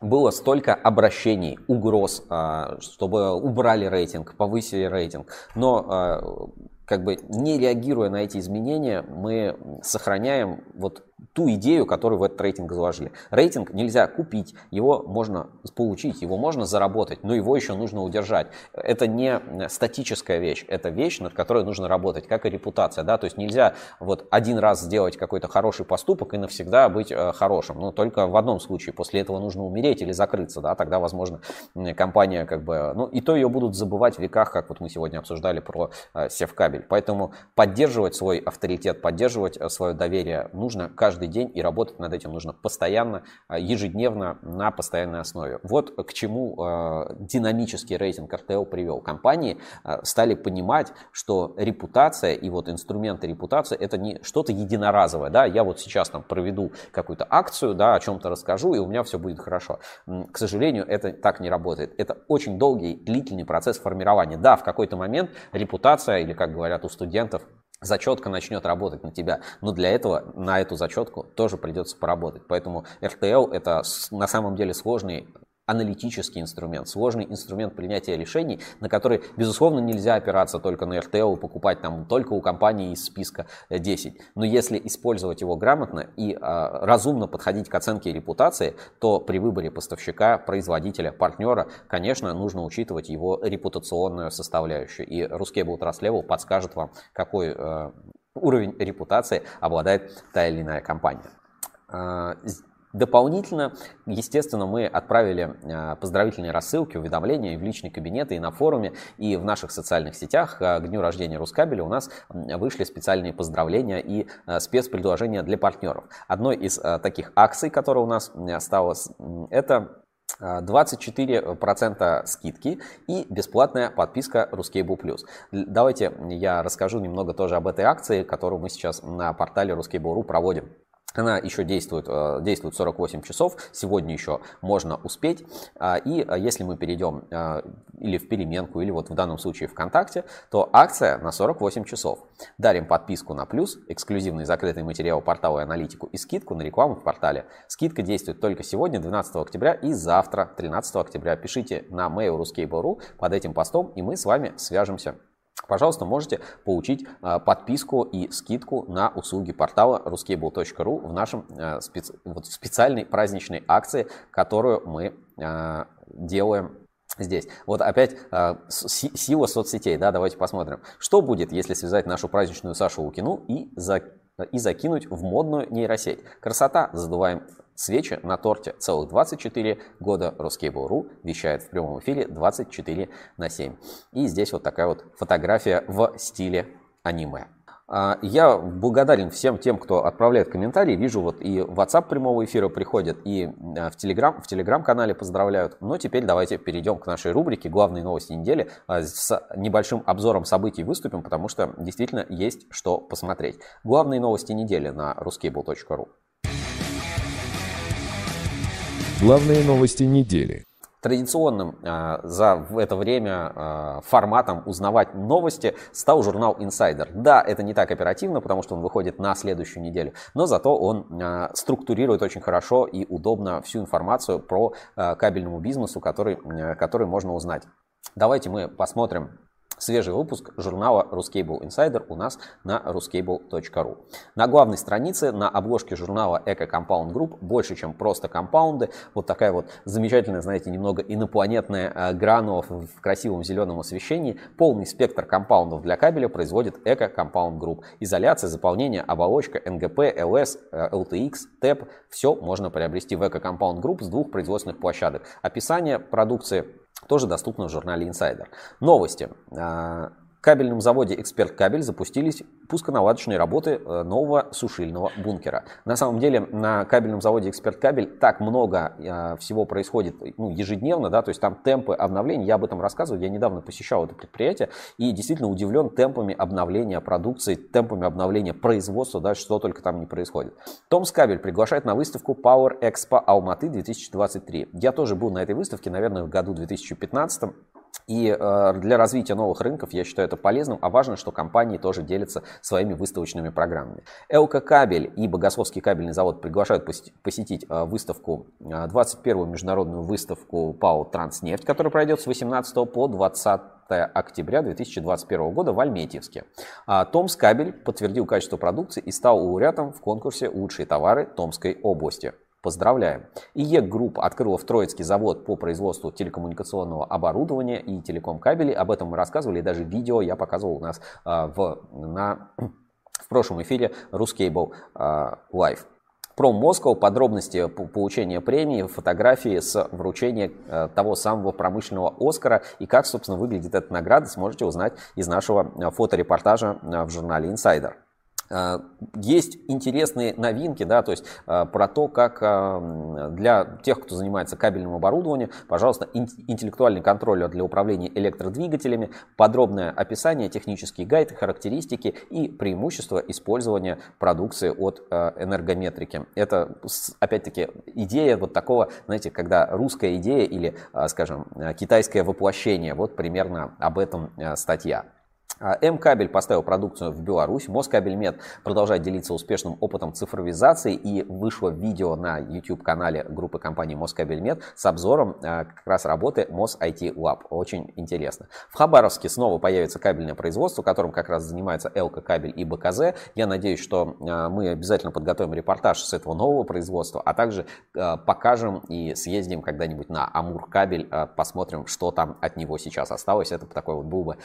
было столько обращений, угроз, э, чтобы убрали рейтинг, повысили рейтинг. Но как бы не реагируя на эти изменения, мы сохраняем вот ту идею, которую в этот рейтинг заложили. Рейтинг нельзя купить, его можно получить, его можно заработать, но его еще нужно удержать. Это не статическая вещь, это вещь, над которой нужно работать, как и репутация. Да? То есть нельзя вот один раз сделать какой-то хороший поступок и навсегда быть э, хорошим. Ну, только в одном случае, после этого нужно умереть или закрыться, да? тогда, возможно, компания как бы, ну, и то ее будут забывать в веках, как вот мы сегодня обсуждали про э, севкабель. Поэтому поддерживать свой авторитет, поддерживать э, свое доверие нужно каждый каждый день, и работать над этим нужно постоянно, а, ежедневно, на постоянной основе. Вот к чему а, динамический рейтинг RTL привел. Компании а, стали понимать, что репутация и вот инструменты репутации это не что-то единоразовое. Да? Я вот сейчас там проведу какую-то акцию, да, о чем-то расскажу, и у меня все будет хорошо. К сожалению, это так не работает. Это очень долгий, длительный процесс формирования. Да, в какой-то момент репутация, или как говорят у студентов, зачетка начнет работать на тебя. Но для этого на эту зачетку тоже придется поработать. Поэтому RTL это на самом деле сложный аналитический инструмент, сложный инструмент принятия решений, на который, безусловно, нельзя опираться только на RTO, покупать там только у компании из списка 10. Но если использовать его грамотно и а, разумно подходить к оценке репутации, то при выборе поставщика, производителя, партнера, конечно, нужно учитывать его репутационную составляющую. И Ruscable Trust Level подскажет вам, какой э, уровень репутации обладает та или иная компания. Дополнительно, естественно, мы отправили а, поздравительные рассылки, уведомления и в личный кабинет, и на форуме, и в наших социальных сетях. А, к дню рождения Рускабеля у нас вышли специальные поздравления и а, спецпредложения для партнеров. Одной из таких акций, которая у нас осталась, это 24% скидки и бесплатная подписка Ruskable Plus. Давайте я расскажу немного тоже об этой акции, которую мы сейчас на портале Ruskable.ru проводим. Она еще действует, э, действует 48 часов, сегодня еще можно успеть. А, и э, если мы перейдем э, или в переменку, или вот в данном случае ВКонтакте, то акция на 48 часов. Дарим подписку на плюс, эксклюзивный закрытый материал портала и аналитику и скидку на рекламу в портале. Скидка действует только сегодня, 12 октября и завтра, 13 октября. Пишите на mail ruskable.ru под этим постом, и мы с вами свяжемся пожалуйста, можете получить а, подписку и скидку на услуги портала ruscable.ru в нашем а, специ... вот, специальной праздничной акции, которую мы а, делаем здесь. Вот опять э, сила соцсетей, да, давайте посмотрим. Что будет, если связать нашу праздничную Сашу Лукину и, за, и закинуть в модную нейросеть? Красота, задуваем Свечи на торте целых 24 года Roskable.ru вещает в прямом эфире 24 на 7. И здесь вот такая вот фотография в стиле аниме. А, я благодарен всем тем, кто отправляет комментарии. Вижу, вот и в WhatsApp прямого эфира приходят, и а, в Telegram, в Telegram-канале поздравляют. Но теперь давайте перейдем к нашей рубрике «Главные новости недели». А, с небольшим обзором событий выступим, потому что действительно есть что посмотреть. Главные новости недели на ruskable.ru. Главные новости недели. Традиционным э, за это время э, форматом узнавать новости стал журнал Insider. Да, это не так оперативно, потому что он выходит на следующую неделю, но зато он э, структурирует очень хорошо и удобно всю информацию про э, кабельному бизнесу, который, э, который можно узнать. Давайте мы посмотрим Свежий выпуск журнала Ruscable Insider у нас на ruscable.ru. На главной странице на обложке журнала Eco Compound Group больше, чем просто компаунды. Вот такая вот замечательная, знаете, немного инопланетная э, гранула в красивом зеленом освещении. Полный спектр компаундов для кабеля производит Eco Compound Group. Изоляция, заполнение, оболочка, НГП, ЛС, LTX, ТЭП. Все можно приобрести в Eco Compound Group с двух производственных площадок. Описание продукции тоже доступно в журнале Insider. Новости. Кабельном заводе «Эксперт Кабель» запустились пусконаладочные работы э, нового сушильного бункера. На самом деле на кабельном заводе «Эксперт Кабель» так много э, всего происходит ну, ежедневно, да, то есть там темпы обновлений, я об этом рассказываю, я недавно посещал это предприятие и действительно удивлен темпами обновления продукции, темпами обновления производства, да, что только там не происходит. Томс Кабель приглашает на выставку Power Expo Алматы 2023. Я тоже был на этой выставке, наверное, в году 2015 и э, для развития новых рынков я считаю это полезным, а важно, что компании тоже делятся своими выставочными программами. ЛК Кабель и Богословский кабельный завод приглашают посетить э, выставку, 21-ю э, международную выставку ПАО «Транснефть», которая пройдет с 18 по 20 октября 2021 года в Альметьевске. А Томс Кабель подтвердил качество продукции и стал лауреатом в конкурсе «Лучшие товары Томской области». Поздравляем! IEK Group открыла в Троицкий завод по производству телекоммуникационного оборудования и телеком-кабелей. Об этом мы рассказывали, даже видео я показывал у нас а, в, на, в прошлом эфире RusCable а, Live. Про Москву, подробности получения премии, фотографии с вручения а, того самого промышленного Оскара и как, собственно, выглядит эта награда, сможете узнать из нашего фоторепортажа в журнале Insider. А, есть интересные новинки, да, то есть а, про то, как а, для тех, кто занимается кабельным оборудованием, пожалуйста, интеллектуальный контроллер для управления электродвигателями, подробное описание, технический гайд, характеристики и преимущества использования продукции от энергометрики. Это, опять-таки, идея вот такого, знаете, когда русская идея или, скажем, китайское воплощение, вот примерно об этом статья. А, М-кабель поставил продукцию в Беларусь. Москабельмет продолжает делиться успешным опытом цифровизации и вышло видео на YouTube-канале группы компании Москабельмет с обзором а, как раз работы Мос IT Lab. Очень интересно. В Хабаровске снова появится кабельное производство, которым как раз занимается Элка Кабель и БКЗ. Я надеюсь, что а, мы обязательно подготовим репортаж с этого нового производства, а также покажем и съездим когда-нибудь на Амур Кабель, посмотрим, что там от него сейчас осталось. Это такой вот был бы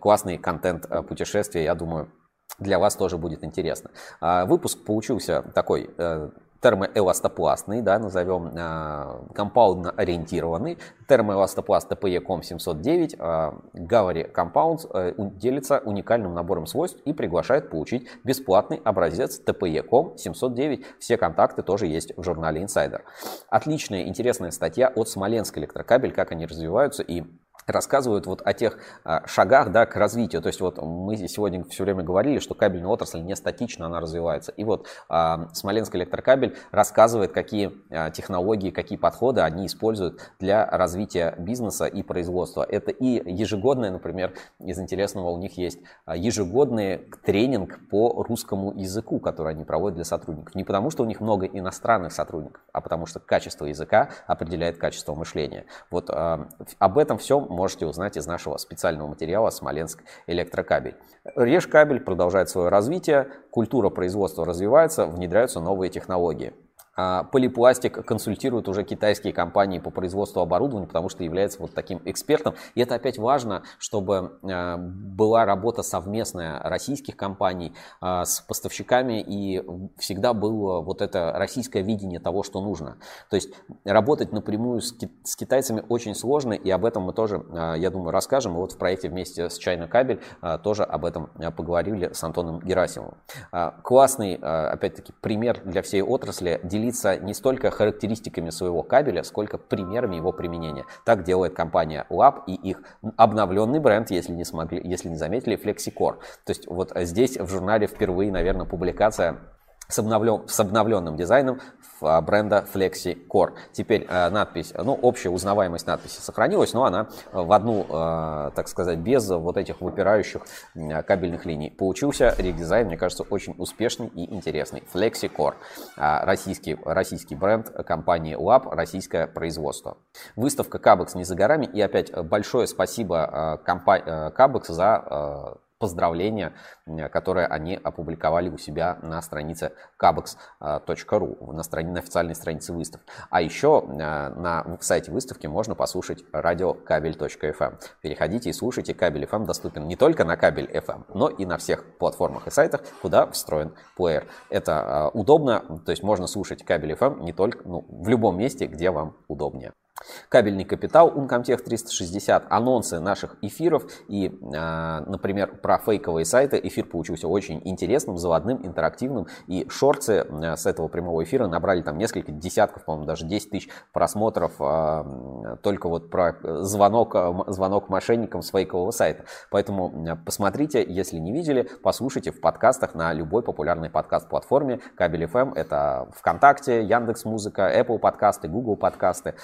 классный контент э, путешествия, я думаю, для вас тоже будет интересно. А, выпуск получился такой э, термоэластопластный, да, назовем э, компаундно ориентированный. Термоэластопласт TPE-COM 709 э, Gallery Compounds делится уникальным набором свойств и приглашает получить бесплатный образец TPE-COM 709. Все контакты тоже есть в журнале Insider. Отличная, интересная статья от Смоленск электрокабель, как они развиваются и рассказывают вот о тех а, шагах да, к развитию. То есть вот мы сегодня все время говорили, что кабельная отрасль не статична, она развивается. И вот а, Смоленск электрокабель рассказывает, какие а, технологии, какие подходы они используют для развития бизнеса и производства. Это и ежегодное, например, из интересного у них есть а, ежегодный тренинг по русскому языку, который они проводят для сотрудников. Не потому, что у них много иностранных сотрудников, а потому что качество языка определяет качество мышления. Вот об этом всем можете узнать из нашего специального материала «Смоленск электрокабель». Режкабель продолжает свое развитие, культура производства развивается, внедряются новые технологии. А, Полипластик консультирует уже китайские компании по производству оборудования, потому что является вот таким экспертом. И это опять важно, чтобы а, была работа совместная российских компаний а, с поставщиками и всегда было вот это российское видение того, что нужно. То есть работать напрямую с китайцами очень сложно, и об этом мы тоже, я думаю, расскажем. И вот в проекте вместе с China Кабель тоже об этом поговорили с Антоном Герасимовым. Классный, опять-таки, пример для всей отрасли – делиться не столько характеристиками своего кабеля, сколько примерами его применения. Так делает компания Lab и их обновленный бренд, если не, смогли, если не заметили, FlexiCore. То есть вот здесь в журнале впервые, наверное, публикация с, обновлен, с обновленным дизайном а, бренда FlexiCore. Теперь э, надпись, ну, общая узнаваемость надписи сохранилась, но она в одну, э, так сказать, без вот этих выпирающих э, кабельных линий. Получился редизайн, мне кажется, очень успешный и интересный. FlexiCore. Э, российский, российский бренд компании Lab, российское производство. Выставка Кабекс не за горами. И опять большое спасибо э, компа- э, Кабекс за э, поздравления, которые они опубликовали у себя на странице kabex.ru, на, страни, на официальной странице выставки. А еще э, на сайте выставки можно послушать радио кабель.фм. Переходите и слушайте. Кабель FM доступен не только на кабель FM, но и на всех платформах и сайтах, куда встроен плеер. Это э, удобно, то есть можно слушать кабель FM не только ну, в любом месте, где вам удобнее. Кабельный капитал, Uncomtech 360, анонсы наших эфиров и, а, например, про фейковые сайты. Эфир получился очень интересным, заводным, интерактивным. И шорты а, с этого прямого эфира набрали там несколько десятков, по-моему, даже 10 тысяч просмотров а, только вот про звонок, звонок мошенникам с фейкового сайта. Поэтому посмотрите, если не видели, послушайте в подкастах на любой популярной подкаст-платформе. Кабель FM это ВКонтакте, Яндекс Музыка, Apple подкасты, Google подкасты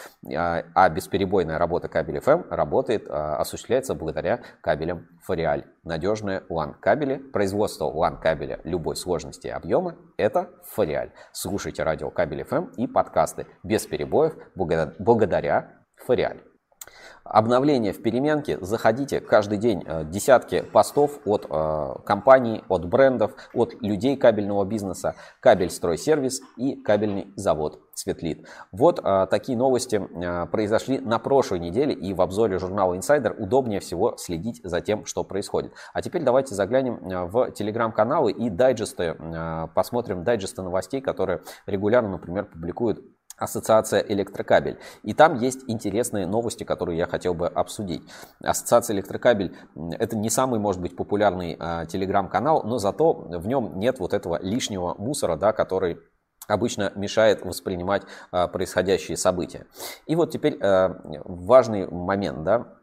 а, а бесперебойная работа кабеля FM работает, а, осуществляется благодаря кабелям Фориаль. Надежные LAN кабели, производство LAN кабеля любой сложности и объема – это Фориаль. Слушайте радио кабель FM и подкасты без перебоев благодаря Фориаль. Обновление в переменке. Заходите каждый день э, десятки постов от э, компаний, от брендов, от людей кабельного бизнеса. Кабель стройсервис и кабельный завод Светлит. Вот э, такие новости э, произошли на прошлой неделе, и в обзоре журнала Insider удобнее всего следить за тем, что происходит. А теперь давайте заглянем э, в телеграм-каналы и дайджесты, э, посмотрим дайджесты новостей, которые регулярно, например, публикуют Ассоциация Электрокабель. И там есть интересные новости, которые я хотел бы обсудить. Ассоциация Электрокабель это не самый, может быть, популярный э, телеграм-канал, но зато в нем нет вот этого лишнего мусора, да, который обычно мешает воспринимать э, происходящие события. И вот теперь э, важный момент, да,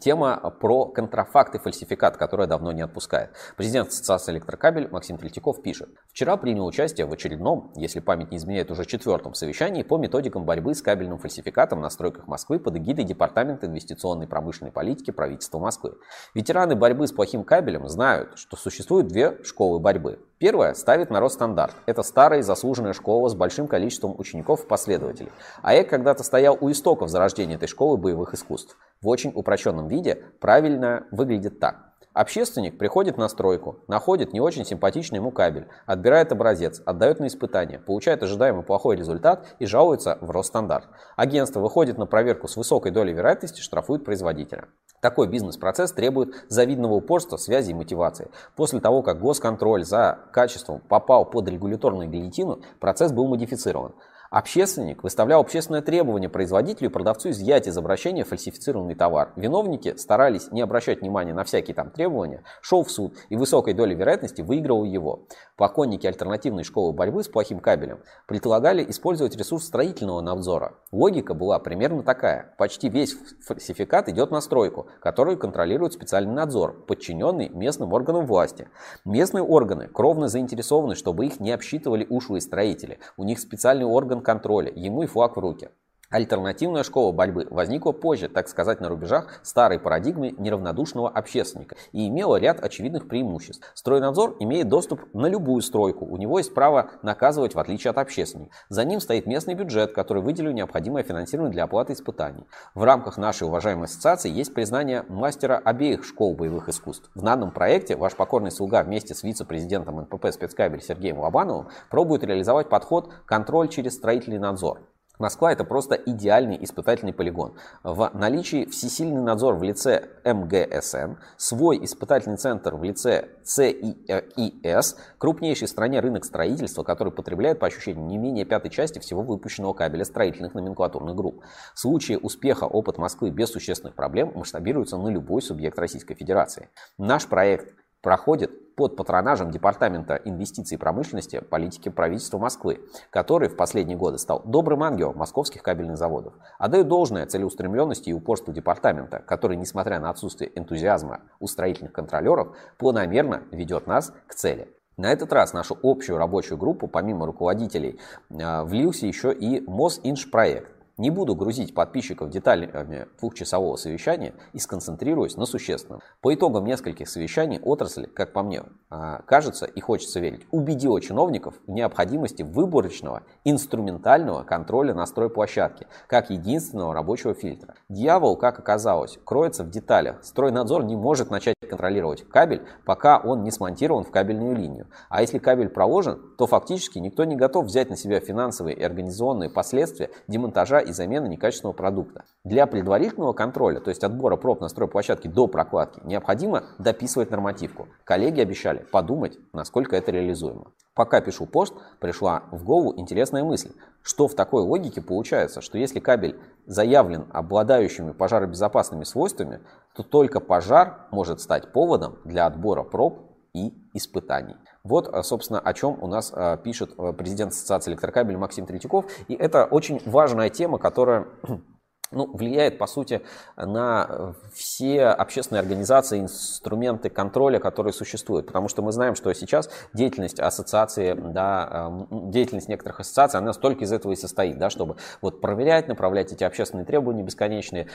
Тема про контрафакт и фальсификат, которая давно не отпускает. Президент Ассоциации электрокабель Максим Третьяков пишет. Вчера принял участие в очередном, если память не изменяет, уже четвертом совещании по методикам борьбы с кабельным фальсификатом на стройках Москвы под эгидой Департамента инвестиционной промышленной политики правительства Москвы. Ветераны борьбы с плохим кабелем знают, что существует две школы борьбы. Первая ставит на стандарт. Это старая заслуженная школа с большим количеством учеников и последователей. А я когда-то стоял у истоков зарождения этой школы боевых искусств в очень упрощенном виде правильно выглядит так. Общественник приходит на стройку, находит не очень симпатичный ему кабель, отбирает образец, отдает на испытание, получает ожидаемый плохой результат и жалуется в Росстандарт. Агентство выходит на проверку с высокой долей вероятности, штрафует производителя. Такой бизнес-процесс требует завидного упорства, связи и мотивации. После того, как госконтроль за качеством попал под регуляторную гильотину, процесс был модифицирован. Общественник выставлял общественное требование производителю и продавцу изъять из обращения фальсифицированный товар. Виновники старались не обращать внимания на всякие там требования, шел в суд и высокой долей вероятности выигрывал его. Поклонники альтернативной школы борьбы с плохим кабелем предлагали использовать ресурс строительного надзора. Логика была примерно такая. Почти весь фальсификат идет на стройку, которую контролирует специальный надзор, подчиненный местным органам власти. Местные органы кровно заинтересованы, чтобы их не обсчитывали ушлые строители. У них специальный орган контроля, ему и флаг в руки. Альтернативная школа борьбы возникла позже, так сказать, на рубежах старой парадигмы неравнодушного общественника и имела ряд очевидных преимуществ. Стройнадзор имеет доступ на любую стройку, у него есть право наказывать в отличие от общественника. За ним стоит местный бюджет, который выделил необходимое финансирование для оплаты испытаний. В рамках нашей уважаемой ассоциации есть признание мастера обеих школ боевых искусств. В данном проекте ваш покорный слуга вместе с вице-президентом НПП «Спецкабель» Сергеем Лобановым пробует реализовать подход «контроль через строительный надзор». Москва это просто идеальный испытательный полигон. В наличии всесильный надзор в лице МГСН, свой испытательный центр в лице ЦИС, крупнейший в стране рынок строительства, который потребляет по ощущению не менее пятой части всего выпущенного кабеля строительных номенклатурных групп. В случае успеха опыт Москвы без существенных проблем масштабируется на любой субъект Российской Федерации. Наш проект проходит под патронажем Департамента инвестиций и промышленности политики правительства Москвы, который в последние годы стал добрым ангелом московских кабельных заводов. Отдаю должное целеустремленности и упорству департамента, который, несмотря на отсутствие энтузиазма у строительных контролеров, планомерно ведет нас к цели. На этот раз нашу общую рабочую группу, помимо руководителей, а, влился еще и Мосинжпроект. Не буду грузить подписчиков деталями двухчасового совещания и сконцентрируюсь на существенном. По итогам нескольких совещаний отрасль, как по мне а, кажется и хочется верить, убедила чиновников в необходимости выборочного инструментального контроля на стройплощадке, как единственного рабочего фильтра. Дьявол, как оказалось, кроется в деталях. Стройнадзор не может начать контролировать кабель, пока он не смонтирован в кабельную линию. А если кабель проложен, то фактически никто не готов взять на себя финансовые и организационные последствия демонтажа и замены некачественного продукта. Для предварительного контроля, то есть отбора проб на стройплощадке до прокладки, необходимо дописывать нормативку. Коллеги обещали подумать, насколько это реализуемо. Пока пишу пост, пришла в голову интересная мысль. Что в такой логике получается, что если кабель заявлен обладающими пожаробезопасными свойствами, то только пожар может стать поводом для отбора проб и испытаний. Вот, а, собственно, о чем у нас а, пишет а, президент Ассоциации электрокабель Максим Третьяков. И это очень важная тема, которая [CLEARS THROAT] ну, влияет, по сути, на все общественные организации, инструменты контроля, которые существуют. Потому что мы знаем, что сейчас деятельность ассоциации, да, деятельность некоторых ассоциаций, она столько из этого и состоит, да, чтобы вот проверять, направлять эти общественные требования бесконечные.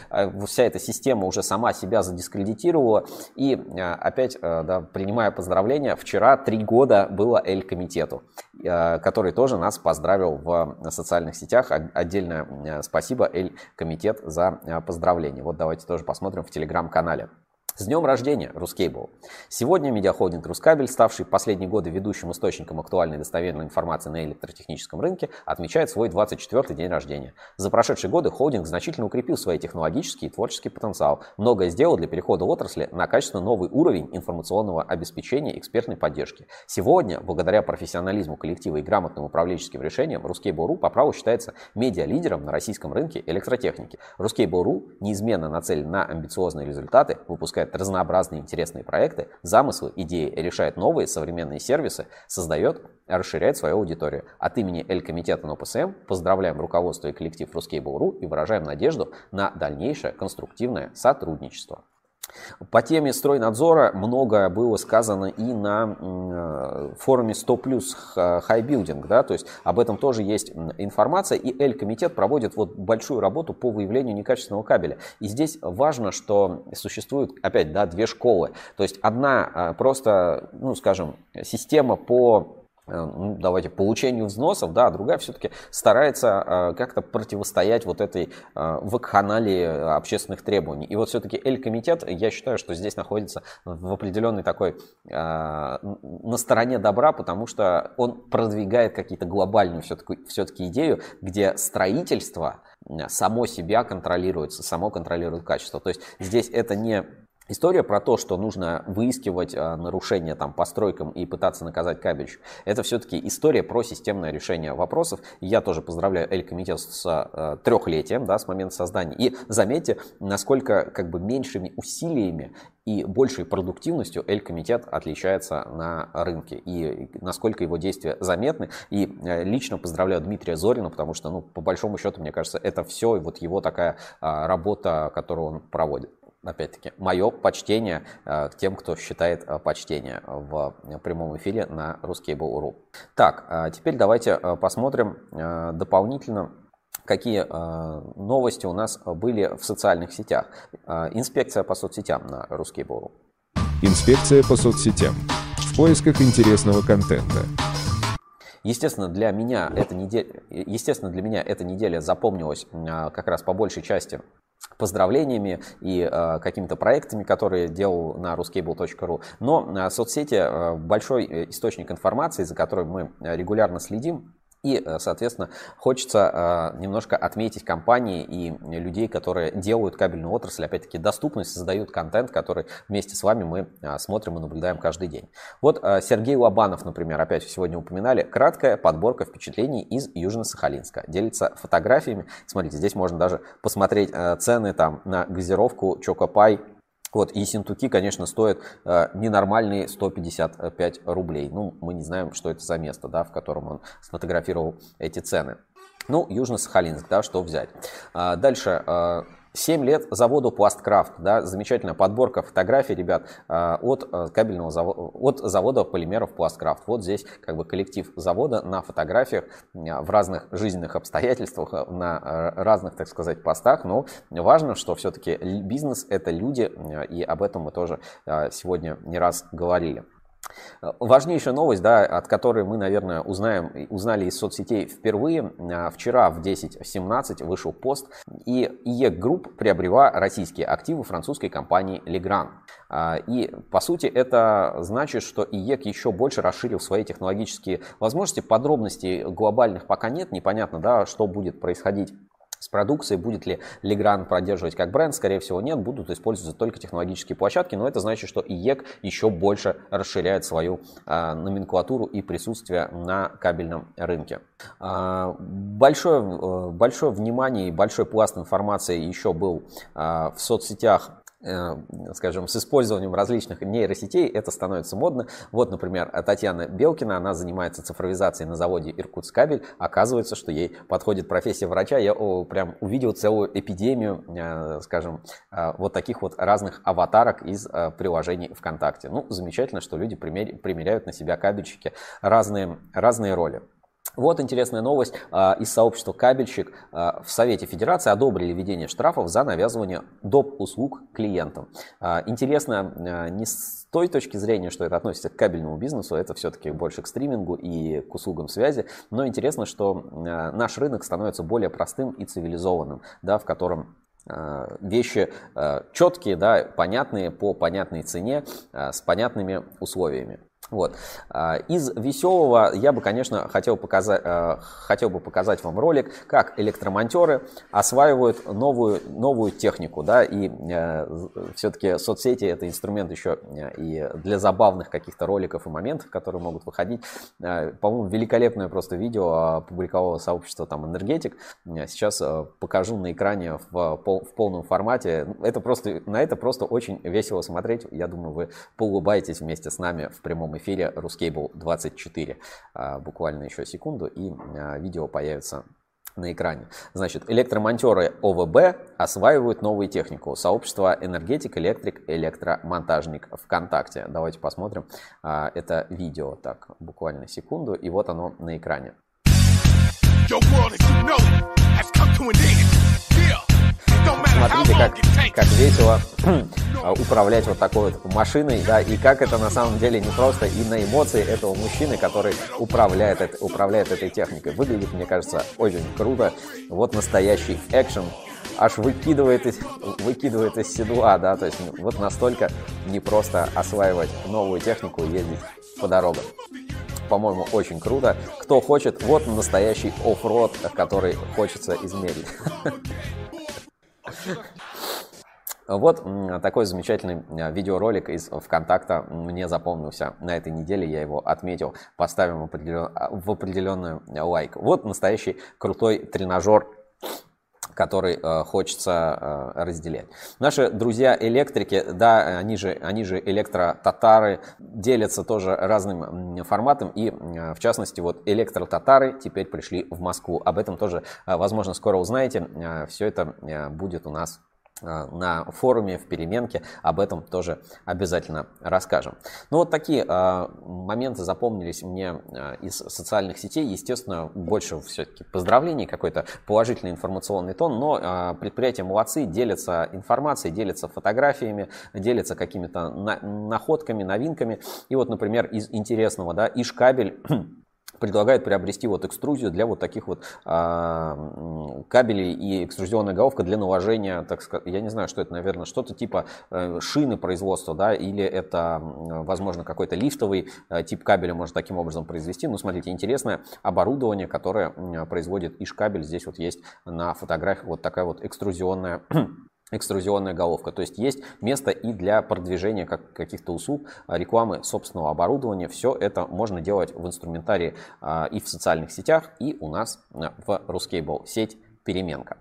Вся эта система уже сама себя задискредитировала. И опять, да, принимая поздравления, вчера три года было Эль-комитету, который тоже нас поздравил в социальных сетях. Отдельное спасибо Эль-комитету комитет за э, поздравления. Вот давайте тоже посмотрим в телеграм-канале. С днем рождения, Рускейбл! Сегодня медиахолдинг Рускабель, ставший последние годы ведущим источником актуальной достоверной информации на электротехническом рынке, отмечает свой 24-й день рождения. За прошедшие годы холдинг значительно укрепил свои технологический и творческий потенциал, многое сделал для перехода отрасли на качественно новый уровень информационного обеспечения и экспертной поддержки. Сегодня, благодаря профессионализму коллектива и грамотным управленческим решениям, Ruskable.ru по праву считается медиа-лидером на российском рынке электротехники. Ruskable.ru неизменно нацелен на амбициозные результаты, выпускает запускает разнообразные интересные проекты, замыслы, идеи, решает новые современные сервисы, создает, расширяет свою аудиторию. От имени Эль-комитета НОПСМ поздравляем руководство и коллектив RusCable.ru и выражаем надежду на дальнейшее конструктивное сотрудничество. По теме стройнадзора многое было сказано и на э, форуме 100 плюс high building, да, то есть об этом тоже есть информация, и Эль-комитет проводит вот большую работу по выявлению некачественного кабеля. И здесь важно, что существует, опять, да, две школы, то есть одна э, просто, ну, скажем, система по ну, давайте, получению взносов, да, а другая все-таки старается э, как-то противостоять вот этой э, вакханалии общественных требований. И вот все-таки Эль-комитет, я считаю, что здесь находится в определенной такой, на стороне добра, потому что он продвигает какие-то глобальную все-таки, все-таки идею, где строительство само себя контролируется, само контролирует качество. То есть здесь это не История про то, что нужно выискивать а, нарушения там, по стройкам и пытаться наказать кабельщик, это все-таки история про системное решение вопросов. Я тоже поздравляю Эль-комитет с а, трехлетием, да, с момента создания. И заметьте, насколько как бы меньшими усилиями и большей продуктивностью Эль-комитет отличается на рынке. И насколько его действия заметны. И а, лично поздравляю Дмитрия Зорина, потому что, ну, по большому счету, мне кажется, это все вот его такая работа, которую он проводит опять-таки, мое почтение э, к тем, кто считает э, почтение в прямом эфире на ruskable.ru. Так, теперь давайте э, посмотрим дополнительно, какие новости у нас были в социальных сетях. Инспекция по соцсетям на ruskable.ru. Инспекция по соцсетям. В поисках интересного контента. Естественно, для меня эта неделя, естественно, для меня эта неделя запомнилась как раз по большей части поздравлениями и э, какими-то проектами, которые делал на ruscable.ru. Но э, соцсети э, большой э, источник информации, за которым мы регулярно следим. И, э, соответственно, хочется э, немножко отметить компании и людей, которые делают кабельную отрасль, опять-таки, доступность, создают контент, который вместе с вами мы э, смотрим и наблюдаем каждый день. Вот Сергей Лобанов, например, опять сегодня упоминали, краткая подборка впечатлений из Южно-Сахалинска. Делится фотографиями. Смотрите, здесь можно даже посмотреть цены там на газировку Чокопай вот, и синтуки, конечно, стоят э, ненормальные 155 рублей. Ну, мы не знаем, что это за место, да, в котором он сфотографировал эти цены. Ну, Южно-Сахалинск, да, что взять. А, дальше, э, 7 лет заводу Пласткрафт, да, замечательная подборка фотографий, ребят, а, от а, кабельного завода, от завода полимеров Пласткрафт. Вот здесь как бы коллектив завода на фотографиях в разных жизненных обстоятельствах, на разных, так сказать, постах, но важно, что все-таки бизнес это люди, и об этом мы тоже сегодня не раз говорили. Важнейшая новость, да, от которой мы, наверное, узнаем, узнали из соцсетей впервые. А, вчера в 10.17 вышел пост, и IEK Group приобрела российские активы французской компании Legrand. А, и, по сути, это значит, что IEK еще больше расширил свои технологические возможности. Подробностей глобальных пока нет, непонятно, да, что будет происходить с продукцией. Будет ли Legrand поддерживать как бренд? Скорее всего нет. Будут использоваться только технологические площадки. Но это значит, что IEK еще больше расширяет свою а, номенклатуру и присутствие на кабельном рынке. А, большое, э, большое внимание и большой пласт информации еще был а, в соцсетях Э, скажем, с использованием различных нейросетей это становится модно. Вот, например, Татьяна Белкина, она занимается цифровизацией на заводе Иркутскабель. Оказывается, что ей подходит профессия врача. Я прям увидел целую эпидемию, э, скажем, э, вот таких вот разных аватарок из приложений ВКонтакте. Ну, замечательно, что люди примеряют на себя кабельщики разные, разные роли. Вот интересная новость. А, из сообщества «Кабельщик» а, в Совете Федерации одобрили введение штрафов за навязывание доп. услуг клиентам. А, интересно не с той точки зрения, что это относится к кабельному бизнесу, это все-таки больше к стримингу и к услугам связи, но интересно, что наш рынок становится более простым и цивилизованным, да, в котором вещи четкие, да, понятные по понятной цене, с понятными условиями. Вот. А, из веселого я бы, конечно, хотел, показать, а, хотел бы показать вам ролик, как электромонтеры осваивают новую, новую технику. Да, и э, все-таки соцсети это инструмент еще э, и для забавных каких-то роликов и моментов, которые могут выходить. Э, по-моему, великолепное просто видео опубликовало сообщество там энергетик. Сейчас покажу на экране в, в полном формате. Это просто, на это просто очень весело смотреть. Я думаю, вы поулыбаетесь вместе с нами в прямом эфире Ruscable 24. А, буквально еще секунду, и а, видео появится на экране. Значит, электромонтеры ОВБ осваивают новую технику. Сообщество Энергетик, Электрик, Электромонтажник ВКонтакте. Давайте посмотрим а, это видео. Так, буквально секунду, и вот оно на экране. Смотрите, как, как весело [CLEARS THROAT] управлять вот такой вот машиной, да, и как это на самом деле не просто и на эмоции этого мужчины, который управляет, управляет этой техникой. Выглядит, мне кажется, очень круто. Вот настоящий экшен аж выкидывает из, выкидывает из седла, да, то есть вот настолько непросто осваивать новую технику и ездить по дорогам. По-моему, очень круто. Кто хочет, вот настоящий оффроад, который хочется измерить. Вот такой замечательный а, видеоролик из ВКонтакта мне запомнился. На этой неделе я его отметил, поставим определен... А, в определенную лайк. Вот настоящий крутой тренажер который э, хочется э, разделять. Наши друзья электрики, да, они же, они же электротатары, делятся тоже разным форматом. И, э, в частности, вот электротатары теперь пришли в Москву. Об этом тоже, возможно, скоро узнаете. Все это будет у нас на форуме, в переменке. Об этом тоже обязательно расскажем. Ну вот такие э, моменты запомнились мне э, из социальных сетей. Естественно, больше все-таки поздравлений, какой-то положительный информационный тон, но э, предприятия молодцы, делятся информацией, делятся фотографиями, делятся какими-то на находками, новинками. И вот, например, из интересного, да, Ишкабель предлагает приобрести вот экструзию для вот таких вот а, кабелей и экструзионная головка для наложения, так сказать, я не знаю, что это, наверное, что-то типа э, шины производства, да, или это, возможно, какой-то лифтовый э, тип кабеля можно таким образом произвести. Ну, смотрите, интересное оборудование, которое производит Иш-кабель. Здесь вот есть на фотографии вот такая вот экструзионная экструзионная головка. То есть есть место и для продвижения как, каких-то услуг, а, рекламы собственного оборудования. Все это можно делать в инструментарии а, и в социальных сетях, и у нас а, в Ruscable сеть переменка.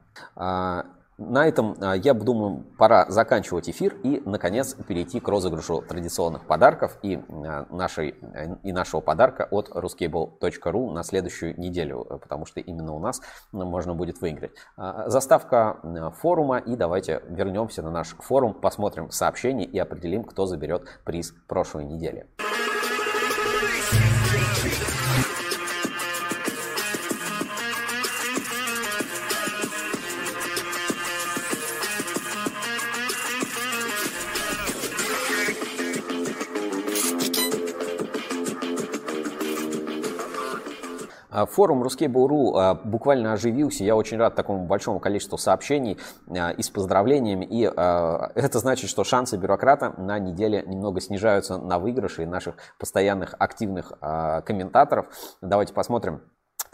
На этом, а, я думаю, пора заканчивать эфир и, наконец, перейти к розыгрышу традиционных подарков и, а, нашей, и нашего подарка от ruscable.ru на следующую неделю, потому что именно у нас можно будет выиграть. А, заставка форума и давайте вернемся на наш форум, посмотрим сообщения и определим, кто заберет приз прошлой недели. Форум Ruskable.ru а, буквально оживился. Я очень рад такому большому количеству сообщений а, и с поздравлениями. И это значит, что шансы бюрократа на неделе немного снижаются на выигрыши наших постоянных активных комментаторов. Давайте посмотрим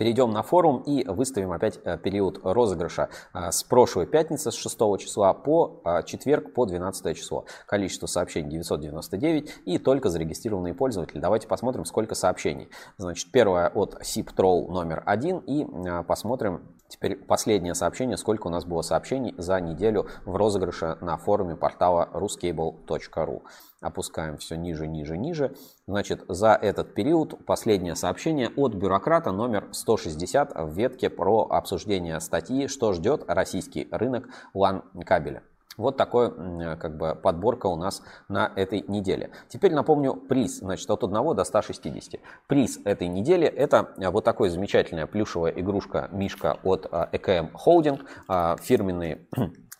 Перейдем на форум и выставим опять э, период розыгрыша э, с прошлой пятницы, с 6 числа по э, четверг, по 12 число. Количество сообщений 999 и только зарегистрированные пользователи. Давайте посмотрим, сколько сообщений. Значит, первое от SIP Troll номер один и посмотрим Теперь последнее сообщение, сколько у нас было сообщений за неделю в розыгрыше на форуме портала ruscable.ru. Опускаем все ниже, ниже, ниже. Значит, за этот период последнее сообщение от бюрократа номер 160 в ветке про обсуждение статьи «Что ждет российский рынок LAN кабеля». Вот такой как бы подборка у нас на этой неделе. Теперь напомню приз, значит, от 1 до 160. Приз этой недели это вот такой замечательная плюшевая игрушка Мишка от EKM Holding, а, фирменный э, [CLEARS THROAT]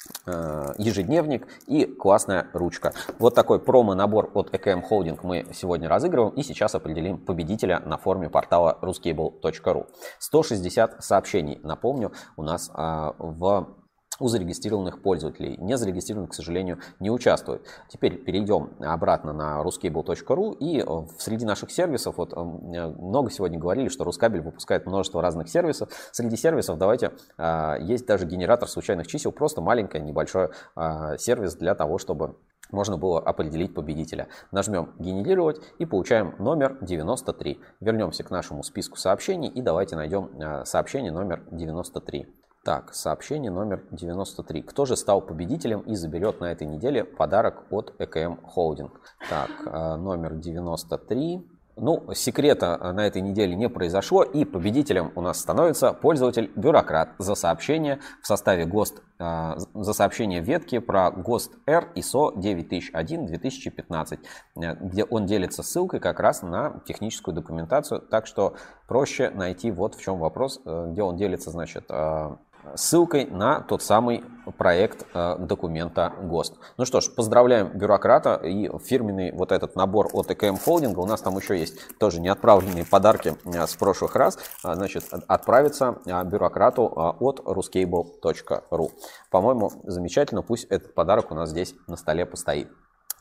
ежедневник и классная ручка. Вот такой промо-набор от EKM Holding мы сегодня разыгрываем и сейчас определим победителя на форуме портала ruscable.ru. 160 сообщений, напомню, у нас а, в у зарегистрированных пользователей. Не зарегистрированных, к сожалению, не участвуют. Теперь перейдем обратно на ruscable.ru и э, среди наших сервисов, вот э, много сегодня говорили, что Рускабель выпускает множество разных сервисов. Среди сервисов давайте, э, есть даже генератор случайных чисел, просто маленький небольшой сервис для того, чтобы можно было определить победителя. Нажмем «Генерировать» и получаем номер 93. Вернемся к нашему списку сообщений и давайте найдем сообщение номер 93. Так, сообщение номер 93. Кто же стал победителем и заберет на этой неделе подарок от ЭКМ Холдинг? Так, э, номер 93. Ну, секрета на этой неделе не произошло, и победителем у нас становится пользователь Бюрократ за сообщение в составе ГОСТ, э, за сообщение ветки про ГОСТ R ISO 9001-2015, э, где он делится ссылкой как раз на техническую документацию, так что проще найти вот в чем вопрос, где он делится, значит, ссылкой на тот самый проект э, документа ГОСТ. Ну что ж, поздравляем бюрократа и фирменный вот этот набор от ЭКМ Холдинга. У нас там еще есть тоже неотправленные подарки э, с прошлых раз. Э, значит, отправится бюрократу от ruscable.ru. По-моему, замечательно. Пусть этот подарок у нас здесь на столе постоит.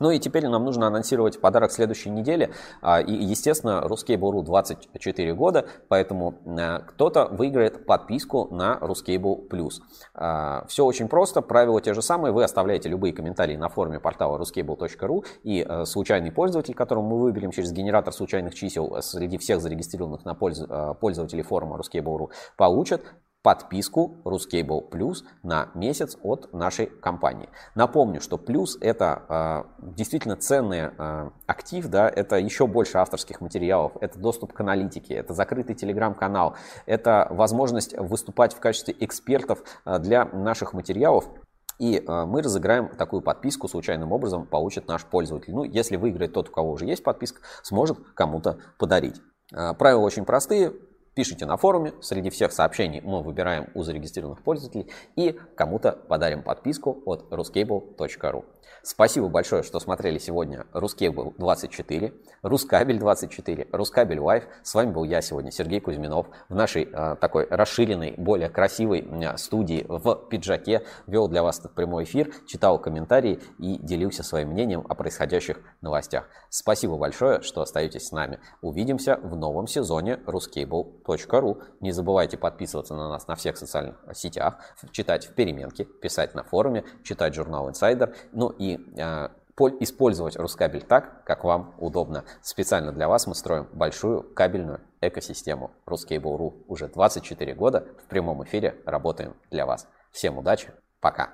Ну и теперь нам нужно анонсировать подарок следующей недели. А, и, естественно, Ruscable.ru 24 года, поэтому э, кто-то выиграет подписку на Ruscable Plus. А, Все очень просто, правила те же самые. Вы оставляете любые комментарии на форуме портала ruscable.ru и э, случайный пользователь, которого мы выберем через генератор случайных чисел среди всех зарегистрированных на э, пользователей форума Ruscable.ru, получат подписку Ruscable Plus на месяц от нашей компании. Напомню, что Plus это э, действительно ценный э, актив, да, это еще больше авторских материалов, это доступ к аналитике, это закрытый телеграм-канал, это возможность выступать в качестве экспертов э, для наших материалов. И э, мы разыграем такую подписку случайным образом, получит наш пользователь. Ну, если выиграет тот, у кого уже есть подписка, сможет кому-то подарить. Э, правила очень простые. Пишите на форуме, среди всех сообщений мы выбираем у зарегистрированных пользователей и кому-то подарим подписку от ruscable.ru. Спасибо большое, что смотрели сегодня Рускейбл 24, RusCable 24, RusCable Live. С вами был я сегодня, Сергей Кузьминов, в нашей э, такой расширенной, более красивой э, студии в пиджаке. Вел для вас этот прямой эфир, читал комментарии и делился своим мнением о происходящих новостях. Спасибо большое, что остаетесь с нами. Увидимся в новом сезоне RusCable.ru. Не забывайте подписываться на нас на всех социальных сетях, читать в переменке, писать на форуме, читать журнал Insider. Ну и э, использовать Рускабель так, как вам удобно. Специально для вас мы строим большую кабельную экосистему Ruskable.ru. Уже 24 года в прямом эфире работаем для вас. Всем удачи Пока.